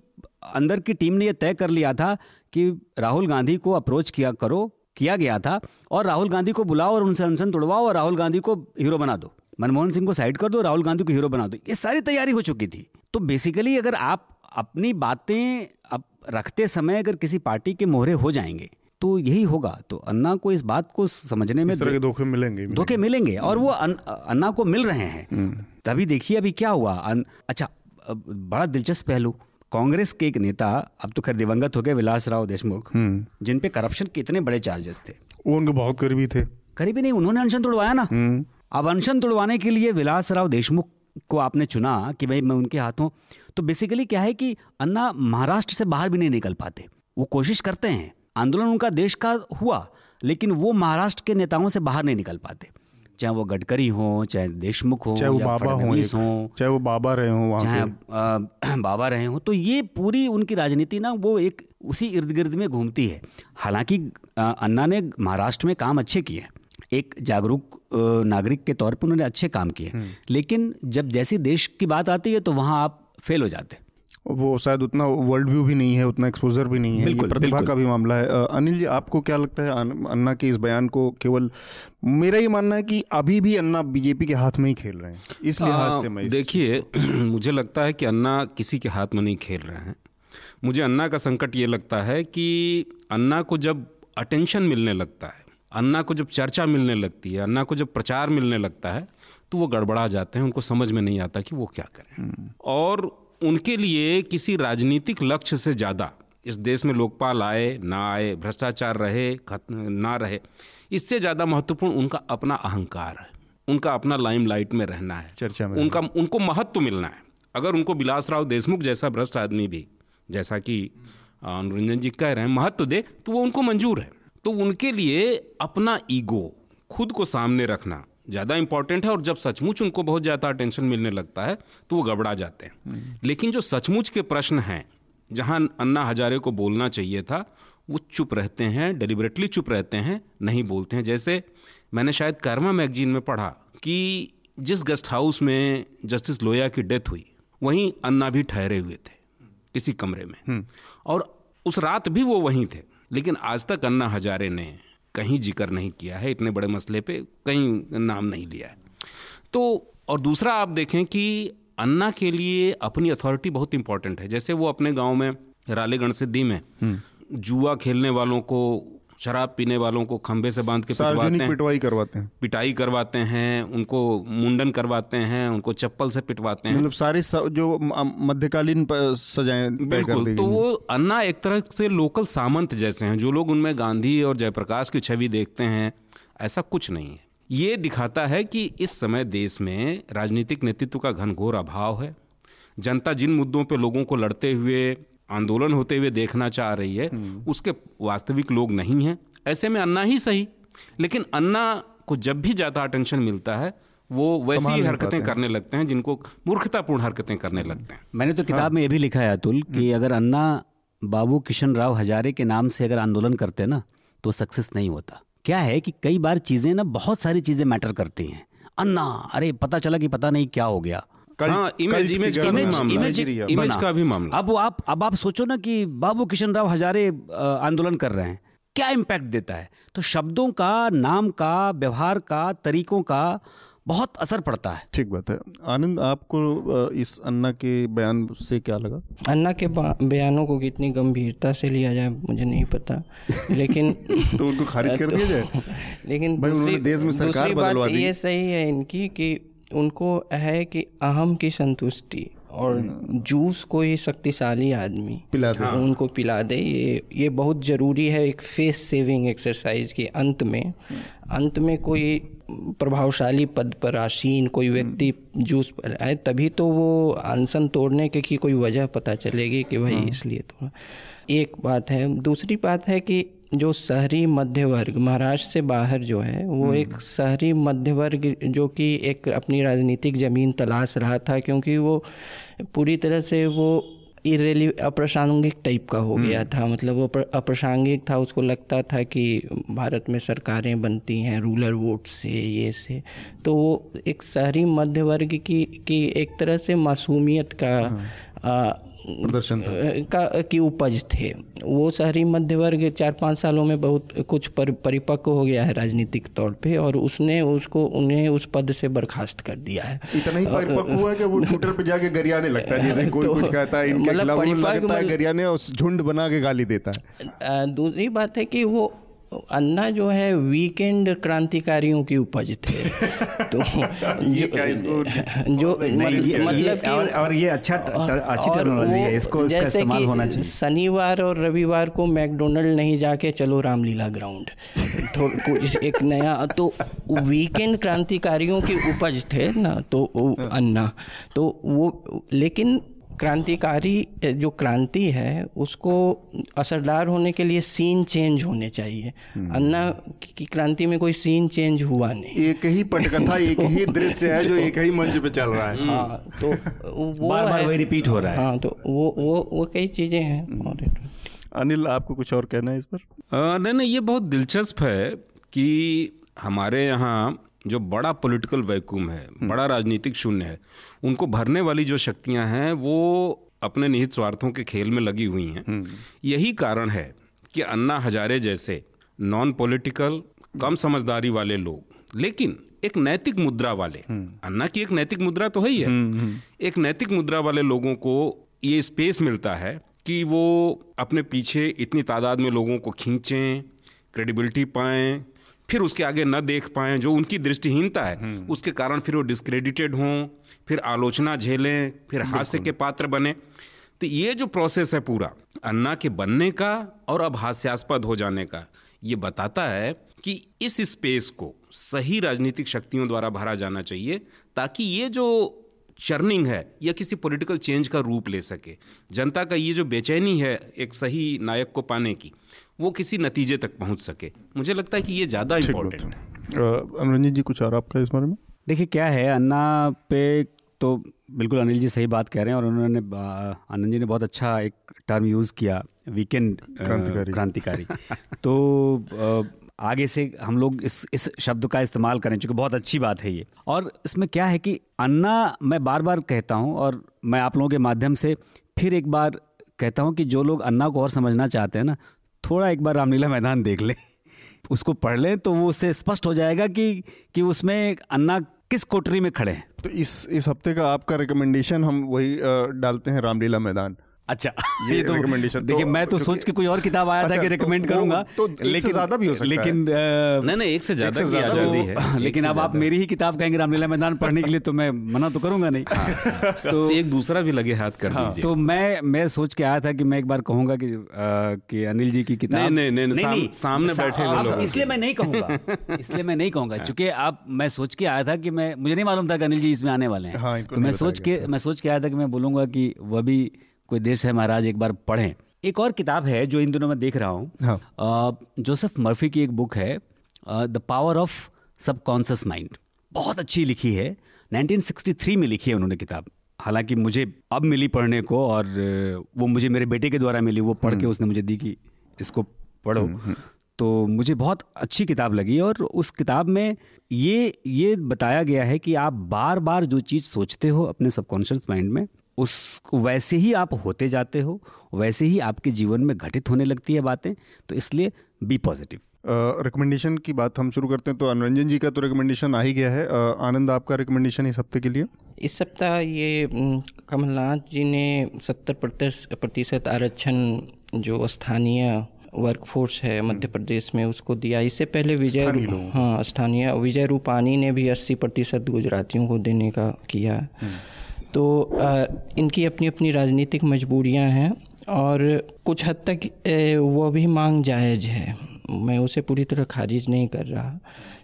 अंदर की टीम ने यह तय कर लिया था कि राहुल गांधी को अप्रोच किया करो किया गया था। और राहुल गांधी को बुलाओ और उनसे अनशन तोड़वाओ और राहुल गांधी को हीरो बना दो। मनमोहन सिंह को साइड कर दो राहुल गांधी को हीरो बना दो। ये सारी तैयारी हो चुकी थी। तो बेसिकली अगर आप अपनी बातें अब रखते समय अगर किसी पार्टी के मोहरे हो जाएँगे तो यही होगा। तो अन्ना को इस बात को समझने में इस तरह के धोखे मिलेंगे धोखे मिलेंगे। और वो अन, अन्ना को मिल रहे हैं। तभी देखिए अभी क्या हुआ। अन, अच्छा बड़ा दिलचस्प पहलू। कांग्रेस के एक नेता अब तो खैर दिवंगत हो गए विलास राव देशमुख जिन पे करप्शन के इतने बड़े चार्जेस थे। वो उनके बहुत करीबी थे। करीबी नहीं उन्होंने अनशन तोड़वाया ना। अब अनशन तोड़वाने के लिए विलास राव देशमुख को आपने चुना कि भाई मैं उनके हाथों तो बेसिकली क्या है कि अन्ना महाराष्ट्र से बाहर भी नहीं निकल पाते। वो कोशिश करते हैं आंदोलन उनका देश का हुआ लेकिन वो महाराष्ट्र के नेताओं से बाहर नहीं निकल पाते। चाहे वो गडकरी हो चाहे देशमुख हो चाहे वो बाबा हो चाहे वो बाबा रहे हो चाहे बाबा रहे हो तो ये पूरी उनकी राजनीति ना वो एक उसी इर्द गिर्द में घूमती है। हालाँकि अन्ना ने महाराष्ट्र में काम अच्छे किए एक जागरूक नागरिक के तौर पर उन्होंने अच्छे काम किए लेकिन जब जैसी देश की बात आती है तो वहाँ आप फेल हो जाते वो शायद उतना वर्ल्ड व्यू भी नहीं है उतना एक्सपोजर भी नहीं है। बिल्कुल, ये प्रतिभा बिल्कुल। का भी मामला है। अनिल जी आपको क्या लगता है अन्ना के इस बयान को केवल मेरा ये मानना है कि अभी भी अन्ना बीजेपी के हाथ में ही खेल रहे हैं? इस लिहाज से मैं देखिए मुझे लगता है कि अन्ना किसी के हाथ में नहीं खेल रहे हैं। मुझे अन्ना का संकट ये लगता है कि अन्ना को जब अटेंशन मिलने लगता है अन्ना को जब चर्चा मिलने लगती है अन्ना को जब प्रचार मिलने लगता है तो वो गड़बड़ा जाते हैं उनको समझ में नहीं आता कि वो क्या करें। और उनके लिए किसी राजनीतिक लक्ष्य से ज़्यादा। इस देश में लोकपाल आए ना आए भ्रष्टाचार रहे खत्म ना रहे इससे ज़्यादा महत्वपूर्ण उनका अपना अहंकार है। उनका अपना लाइमलाइट में रहना है। चर्चा में उनका उनको महत्व मिलना है। अगर उनको बिलास राव देशमुख जैसा भ्रष्ट आदमी भी जैसा कि अनुरंजन जी कह रहे हैं महत्व दे तो वो उनको मंजूर है। तो उनके लिए अपना ईगो खुद को सामने रखना ज़्यादा इंपॉर्टेंट है और जब सचमुच उनको बहुत ज़्यादा अटेंशन मिलने लगता है तो वो गड़बड़ा जाते हैं। लेकिन जो सचमुच के प्रश्न हैं जहाँ अन्ना हजारे को बोलना चाहिए था वो चुप रहते हैं डेलिबरेटली चुप रहते हैं नहीं बोलते हैं। जैसे मैंने शायद कर्मा मैगजीन में पढ़ा कि जिस गेस्ट हाउस में जस्टिस लोया की डेथ हुई वहीं अन्ना भी ठहरे हुए थे किसी कमरे में। और उस रात भी वो वहीं थे लेकिन आज तक अन्ना हजारे ने कहीं ज़िक्र नहीं किया है इतने बड़े मसले पे कहीं नाम नहीं लिया है। तो और दूसरा आप देखें कि अन्ना के लिए अपनी अथॉरिटी बहुत इंपॉर्टेंट है। जैसे वो अपने गाँव में रालेगढ़ सिद्धि में जुआ खेलने वालों को शराब पीने वालों को खंबे से बाँध के पिटवाते हैं। पिटवाई करवाते हैं। पिटाई करवाते हैं उनको मुंडन करवाते हैं उनको चप्पल से पिटवाते हैं। मतलब सारे जो मध्यकालीन सजाएँ बिल्कुल तो वो अन्ना एक तरह से लोकल सामंत जैसे हैं जो लोग उनमें गांधी और जयप्रकाश की छवि देखते हैं ऐसा कुछ नहीं है। ये दिखाता है कि इस समय देश में राजनीतिक नेतृत्व का घनघोर अभाव है। जनता जिन मुद्दों पर लोगों को लड़ते हुए आंदोलन होते हुए देखना चाह रही है उसके वास्तविक लोग नहीं हैं। ऐसे में अन्ना ही सही लेकिन अन्ना को जब भी ज़्यादा अटेंशन मिलता है वो वैसी ही हरकतें करने लगते हैं जिनको मूर्खतापूर्ण हरकतें करने लगते हैं। मैंने तो किताब में ये भी लिखा है अतुल कि अगर अन्ना बाबू किशन राव हजारे के नाम से अगर आंदोलन करते ना तो सक्सेस नहीं होता। क्या है कि कई बार चीज़ें ना बहुत सारी चीज़ें मैटर करती हैं। अन्ना अरे पता चला कि पता नहीं क्या हो गया। हाँ इमेज इमेज का इमेज- इमेज इमेज का भी मामला। अब आप अब आप सोचो ना कि बाबू किशन राव हजारे आंदोलन कर रहे हैं। क्या इम्पैक्ट देता है? तो शब्दों का नाम का व्यवहार का तरीकों का बहुत असर पड़ता है। ठीक बात है। आनंद आपको इस अन्ना के बयान से क्या लगा? अन्ना के बयानों को कितनी गंभीरता से लिया जाए मुझे नहीं पता। लेकिन तो उनको खारिज कर दिया जाए? लेकिन भाई उन्होंने देश में सरकार दूसरी बात ये सही है इनकी कि उनको है कि अहम की संतुष्टि और जूस को कोई शक्तिशाली आदमी पिला दे। हाँ। उनको पिला दे। ये ये बहुत ज़रूरी है एक फेस सेविंग एक्सरसाइज के अंत में। अंत में कोई प्रभावशाली पद पर आसीन कोई व्यक्ति जूस पर आए तभी तो वो अनशन तोड़ने के की कोई वजह पता चलेगी कि भाई इसलिए तो। एक बात है। दूसरी बात है कि जो शहरी मध्य वर्ग महाराष्ट्र से बाहर जो है वो एक शहरी मध्य वर्ग जो कि एक अपनी राजनीतिक ज़मीन तलाश रहा था क्योंकि वो पूरी तरह से वो इरेली अप्रासंगिक टाइप का हो गया था। मतलब वो अप्रासंगिक था उसको लगता था कि भारत में सरकारें बनती हैं रूलर वोट से ये से। तो वो एक शहरी मध्य वर्ग की की एक तरह से मासूमियत का आ, प्रदर्शन का की उपज थे। वो शहरी मध्य वर्ग चार पाँच सालों में बहुत कुछ पर, परिपक्व हो गया है राजनीतिक तौर पे और उसने उसको उन्हें उस पद से बर्खास्त कर दिया है। इतना ही परिपक्व हुआ है कि वो ट्विटर पे जाके गरियाने लगता है जैसे कोई तो कुछ कहता है इनके मतलब खिलाफ लगता है मतलब- गरियाने और झुंड बना के गाली देता है। दूसरी बात है कि वो अन्ना जो है वीकेंड क्रांतिकारियों की उपज थे। तो ये क्या इसको जो मतलब कि और, और ये अच्छा अच्छी और टेक्नोलॉजी है इसको इसका जैसे इस्तेमाल कि होना चाहिए। शनिवार और रविवार को मैकडोनल्ड नहीं जाके चलो रामलीला ग्राउंड। तो कुछ एक नया तो वीकेंड क्रांतिकारियों की उपज थे ना तो अन्ना। तो वो लेकिन क्रांतिकारी जो क्रांति है उसको असरदार होने के लिए सीन चेंज होने चाहिए। अन्ना की क्रांति में कोई सीन चेंज हुआ नहीं। एक ही पटकथा एक ही दृश्य है जो एक ही मंच पे चल रहा है। हाँ तो वो बार बार वही रिपीट हो रहा है। हाँ तो वो वो वो कई चीज़ें हैं और अनिल आपको कुछ और कहना है इस पर? नहीं नहीं ये बहुत दिलचस्प है कि हमारे यहाँ जो बड़ा पॉलिटिकल वैक्यूम है बड़ा राजनीतिक शून्य है उनको भरने वाली जो शक्तियाँ हैं वो अपने निहित स्वार्थों के खेल में लगी हुई हैं। यही कारण है कि अन्ना हजारे जैसे नॉन पॉलिटिकल कम समझदारी वाले लोग लेकिन एक नैतिक मुद्रा वाले अन्ना की एक नैतिक मुद्रा तो है ही है। एक नैतिक मुद्रा वाले लोगों को ये स्पेस मिलता है कि वो अपने पीछे इतनी तादाद में लोगों को खींचें क्रेडिबिलिटी पाएँ फिर उसके आगे न देख पाएँ जो उनकी दृष्टिहीनता है उसके कारण फिर वो डिस्क्रेडिटेड हों फिर आलोचना झेलें फिर हास्य के पात्र बने। तो ये जो प्रोसेस है पूरा अन्ना के बनने का और अब हास्यास्पद हो जाने का ये बताता है कि इस स्पेस को सही राजनीतिक शक्तियों द्वारा भरा जाना चाहिए ताकि ये जो चर्निंग है या किसी पॉलिटिकल चेंज का रूप ले सके। जनता का ये जो बेचैनी है एक सही नायक को पाने की वो किसी नतीजे तक पहुँच सके। मुझे लगता है कि ये ज़्यादा इम्पोर्टेंट है। अनुरंजन जी कुछ और आपका इस बारे में? देखिए क्या है अन्ना पे तो बिल्कुल अनिल जी सही बात कह रहे हैं और उन्होंने आनंद जी ने बहुत अच्छा एक टर्म यूज़ किया वीकेंड क्रांतिकारी। क्रांतिकारी। तो आगे से हम लोग इस इस शब्द का इस्तेमाल करें चूँकि बहुत अच्छी बात है ये। और इसमें क्या है कि अन्ना मैं बार बार कहता हूँ और मैं आप लोगों के माध्यम से फिर एक बार कहता हूँ कि जो लोग अन्ना को और समझना चाहते हैं ना थोड़ा एक बार रामलीला मैदान देख लें। उसको पढ़ लें तो वो उससे स्पष्ट हो जाएगा कि कि उसमें अन्ना किस कोटरी में खड़े हैं। तो इस इस हफ़्ते का आपका रिकमेंडेशन हम वही डालते हैं रामलीला मैदान। अच्छा ये, ये तो रिकमेंडेशन देखिए तो, मैं तो सोच के कोई और किताब आया अच्छा, था कि रिकमेंड तो करूँगा तो लेकिन ज़्यादा भी हो सकता लेकिन नहीं नहीं एक से ज़्यादा की आज़ादी है लेकिन अब आप मेरी ही किताब कहेंगे रामलीला मैदान पढ़ने के लिए तो मैं मना तो करूँगा नहीं। हाँ। तो एक दूसरा भी लगे हाथ कर हाँ। तो मैं मैं सोच के आया था कि मैं एक बार कहूँगा कि कि अनिल जी की किताब नहीं नहीं नहीं सामने बैठे इसलिए मैं नहीं कहूँगा। इसलिए मैं नहीं कहूँगा चूँकि आप मैं सोच के आया था कि मैं मुझे नहीं मालूम था कि अनिल जी इसमें आने वाले हैं। हाँ, तो मैं सोच के मैं सोच के आया था कि मैं बोलूँगा कि वह भी कोई देश है महाराज एक बार पढ़ें एक और किताब है जो इन दिनों मैं देख रहा हूँ हाँ। जोसेफ मर्फी की एक बुक है the power of subconscious mind बहुत अच्छी लिखी है 1963 में लिखी है उन्होंने किताब हालाँकि मुझे अब मिली पढ़ने को और वो मुझे मेरे बेटे के द्वारा मिली वो पढ़ के हम्म। उसने मुझे दी कि इसको पढ़ो हम्म, हम्म। तो मुझे बहुत अच्छी किताब लगी और उस किताब में ये ये बताया गया है कि आप बार बार जो चीज़ सोचते हो अपने सबकॉन्शियस माइंड में उस वैसे ही आप होते जाते हो वैसे ही आपके जीवन में घटित होने लगती है बातें तो इसलिए बी पॉजिटिव रिकमेंडेशन की बात हम शुरू करते हैं तो अनुरंजन जी का तो रिकमेंडेशन आ ही गया है। uh, आनंद आपका रिकमेंडेशन इस हफ़्ते के लिए? इस सप्ताह ये कमलनाथ जी ने सत्तर प्रतिशत आरक्षण जो स्थानीय वर्कफोर्स है मध्य प्रदेश में उसको दिया। इससे पहले विजय हाँ स्थानीय विजय रूपानी ने भी अस्सी प्रतिशत गुजरातियों को देने का किया। हम्म। तो इनकी अपनी अपनी राजनीतिक मजबूरियाँ हैं और कुछ हद तक वो भी मांग जायज़ है। मैं उसे पूरी तरह खारिज नहीं कर रहा।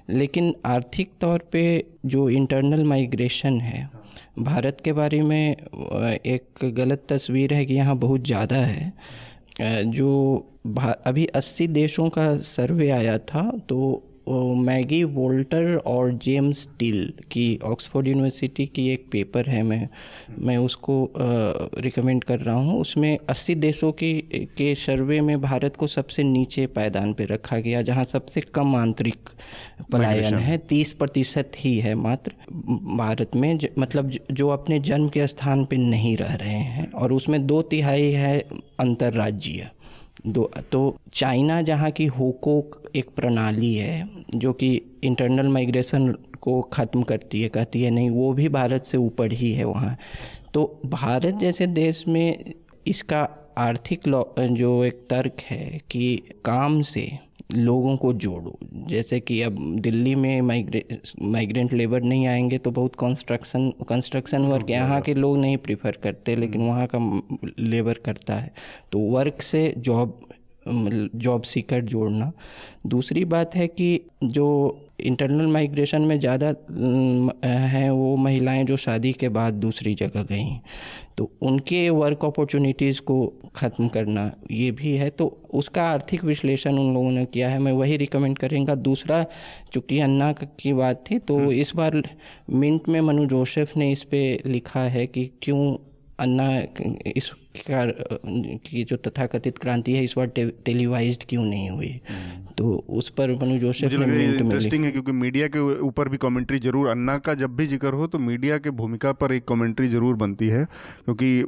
लेकिन आर्थिक तौर पे जो इंटरनल माइग्रेशन है, भारत के बारे में एक गलत तस्वीर है कि यहाँ बहुत ज़्यादा है। जो अभी 80 देशों का सर्वे आया था तो मैगी वोल्टर और जेम्स टिल की ऑक्सफोर्ड यूनिवर्सिटी की एक पेपर है मैं मैं उसको रिकमेंड कर रहा हूँ। उसमें 80 देशों की के सर्वे में भारत को सबसे नीचे पायदान पर रखा गया जहाँ सबसे कम आंतरिक पलायन है तीस प्रतिशत ही है मात्र भारत में ज, मतलब जो अपने जन्म के स्थान पर नहीं रह रहे हैं और उसमें दो तिहाई है अंतर्राज्यीय। दो तो चाइना जहाँ की होको एक प्रणाली है, जो कि इंटरनल माइग्रेशन को ख़त्म करती है, कहती है, नहीं, वो भी भारत से ऊपर ही है वहाँ। तो भारत जैसे देश में इसका आर्थिक जो एक तर्क है कि काम से लोगों को जोड़ो। जैसे कि अब दिल्ली में माइग्रे माइग्रेंट लेबर नहीं आएँगे तो बहुत कंस्ट्रक्शन कंस्ट्रक्शन वर्क यहाँ के लोग नहीं प्रीफर करते लेकिन वहाँ का लेबर करता है। तो वर्क से जॉब जॉब सीकर जोड़ना। दूसरी बात है कि जो इंटरनल माइग्रेशन में ज़्यादा हैं वो महिलाएँ जो शादी के बाद दूसरी जगह गई। तो उनके वर्क अपॉर्चुनिटीज़ को ख़त्म करना ये भी है। तो उसका आर्थिक विश्लेषण उन लोगों ने किया है। मैं वही रिकमेंड करेंगे। दूसरा चूँकि अन्ना की बात थी तो हम्म। इस बार मिंट में मनु जोसेफ ने इस पर लिखा है कि क्यों अन्ना इस की जो तथाकथित क्रांति है इस बार टे, टेलीवाइज क्यों नहीं हुई? हम्म। तो उस पर मनु जोसेफ ने इंटरेस्टिंग है क्योंकि मीडिया के ऊपर भी कमेंट्री ज़रूर अन्ना का जब भी ज़िक्र हो तो मीडिया के भूमिका पर एक कमेंट्री ज़रूर बनती है क्योंकि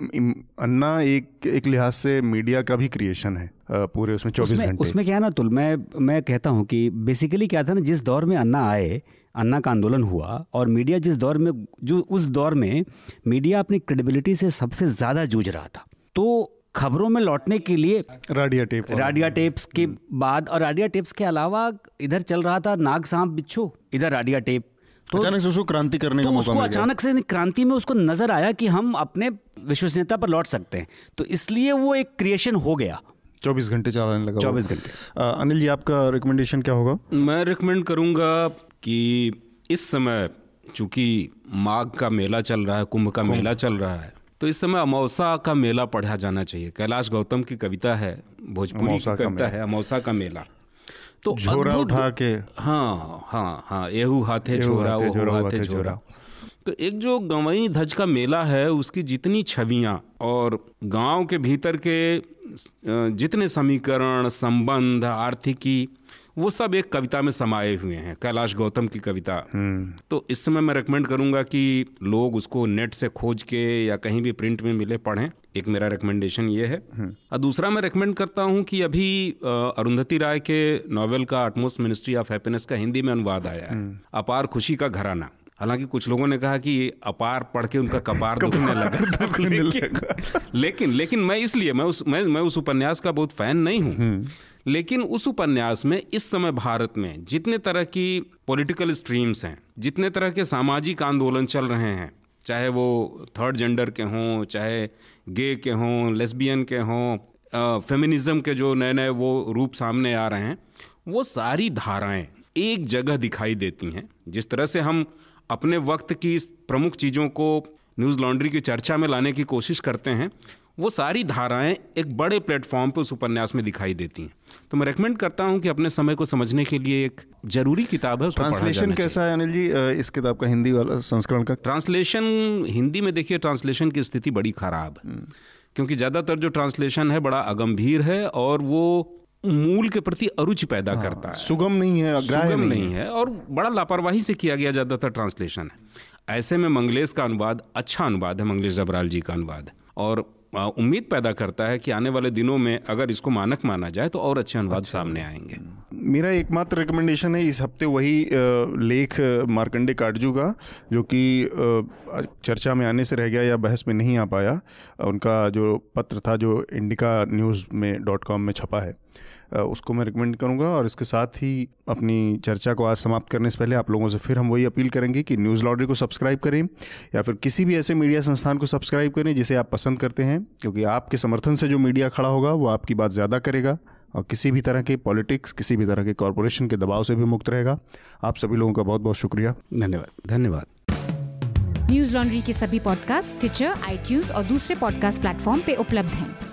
अन्ना एक एक लिहाज से मीडिया का भी क्रिएशन है पूरे उसमें चौबीस घंटे। उसमें क्या है ना तुल मैं मैं कहता हूँ कि बेसिकली क्या था ना जिस दौर में अन्ना आए अन्ना का आंदोलन हुआ और मीडिया जिस दौर में जो उस दौर में मीडिया अपनी क्रेडिबिलिटी से सबसे ज़्यादा जूझ रहा था। तो खबरों में लौटने के लिए राडिया टेप राडिया टेप्स के बाद और राडिया टेप्स के अलावा इधर चल रहा था नाग सांप बिच्छू इधर राडिया टेप। तो अचानक से उसको क्रांति करने तो का मौका उसको अचानक से क्रांति में उसको नज़र आया कि हम अपने विश्वसनीयता पर लौट सकते हैं। तो इसलिए वो एक क्रिएशन हो गया। चौबीस घंटे चलाने लगा चौबीस घंटे। अनिल जी आपका रिकमेंडेशन क्या होगा? मैं रिकमेंड करूँगा कि इस समय चूँकि माघ का मेला चल रहा है कुंभ का मेला चल रहा है तो इस समय अमौसा का मेला पढ़ा जाना चाहिए। कैलाश गौतम की कविता है भोजपुरी की कविता है अमौसा का मेला। तो झोरा उठा के। हाँ हाँ हाँ एहू हाथे छोरा वो हाथे छोरा तो एक जो गंवई धज का मेला है उसकी जितनी छवियाँ और गाँव के भीतर के जितने समीकरण संबंध आर्थिकी वो सब एक कविता में समाये हुए हैं कैलाश गौतम की कविता। हम्म। तो इस समय मैं रेकमेंड करूँगा कि लोग उसको नेट से खोज के या कहीं भी प्रिंट में मिले पढ़ें। एक मेरा रिकमेंडेशन ये है। हम्म। और दूसरा मैं रेकमेंड करता हूँ कि अभी अरुंधति राय के नॉवेल का अटमोस्ट मिनिस्ट्री ऑफ़ हैप्पीनेस का हिंदी में अनुवाद आया है। हम्म। अपार खुशी का घराना। हालाँकि कुछ लोगों ने कहा कि अपार पढ़ के उनका कपार दुखने लगा। लेकिन, लेकिन लेकिन मैं इसलिए मैं उस मैं मैं उस उपन्यास का बहुत फ़ैन नहीं हूँ। लेकिन उस उपन्यास में, इस समय भारत में, जितने तरह की पॉलिटिकल स्ट्रीम्स हैं, जितने तरह के सामाजिक आंदोलन चल रहे हैं, चाहे वो थर्ड जेंडर के हों, चाहे गे के हों लेस्बियन के हों फेमिनिज्म के जो नए नए वो रूप सामने आ रहे हैं, वो सारी धाराएँ एक जगह दिखाई देती हैं। जिस तरह से हम अपने वक्त की प्रमुख चीज़ों को न्यूज़ लॉन्ड्री की चर्चा में लाने की कोशिश करते हैं वो सारी धाराएँ एक बड़े प्लेटफॉर्म पे उस उपन्यास में दिखाई देती हैं। तो मैं रेकमेंड करता हूँ कि अपने समय को समझने के लिए एक ज़रूरी किताब है ट्रांसलेशन कैसा है अनिल जी? इस किताब का हिंदी वाला संस्करण का? ट्रांसलेशन हिंदी में देखिए ट्रांसलेशन की स्थिति बड़ी खराब है। हम्म। क्योंकि ज़्यादातर जो ट्रांसलेशन है बड़ा अगंभीर है और वो मूल के प्रति अरुचि पैदा हाँ, करता है। सुगम नहीं है सुगम नहीं, नहीं है। और बड़ा लापरवाही से किया गया ज़्यादातर ट्रांसलेशन है। ऐसे में मंगलेश का अनुवाद अच्छा अनुवाद है मंगलेश जबराल जी का अनुवाद। और उम्मीद पैदा करता है कि आने वाले दिनों में अगर इसको मानक माना जाए तो और अच्छे अनुवाद अच्छा। सामने आएँगे। मेरा एकमात्र रिकमेंडेशन है इस हफ़्ते वही लेख मार्कंडे काटजू का जो कि चर्चा में आने से रह गया या बहस में नहीं आ पाया। उनका जो पत्र था जो इंडिका न्यूज़ में डॉट कॉम में छपा है। उसको मैं रिकमेंड करूँगा और इसके साथ ही अपनी चर्चा को आज समाप्त करने से पहले आप लोगों से फिर हम वही अपील करेंगे कि न्यूज़ लॉन्ड्री को सब्सक्राइब करें या फिर किसी भी ऐसे मीडिया संस्थान को सब्सक्राइब करें जिसे आप पसंद करते हैं क्योंकि आपके समर्थन से जो मीडिया खड़ा होगा वो आपकी बात ज़्यादा करेगा और किसी भी तरह के पॉलिटिक्स किसी भी तरह के कॉरपोरेशन के दबाव से भी मुक्त रहेगा। आप सभी लोगों का बहुत बहुत शुक्रिया। धन्यवाद। धन्यवाद। न्यूज़ लॉन्ड्री के सभी पॉडकास्ट ट्विटर आईटीज और दूसरे पॉडकास्ट प्लेटफॉर्म पे उपलब्ध हैं।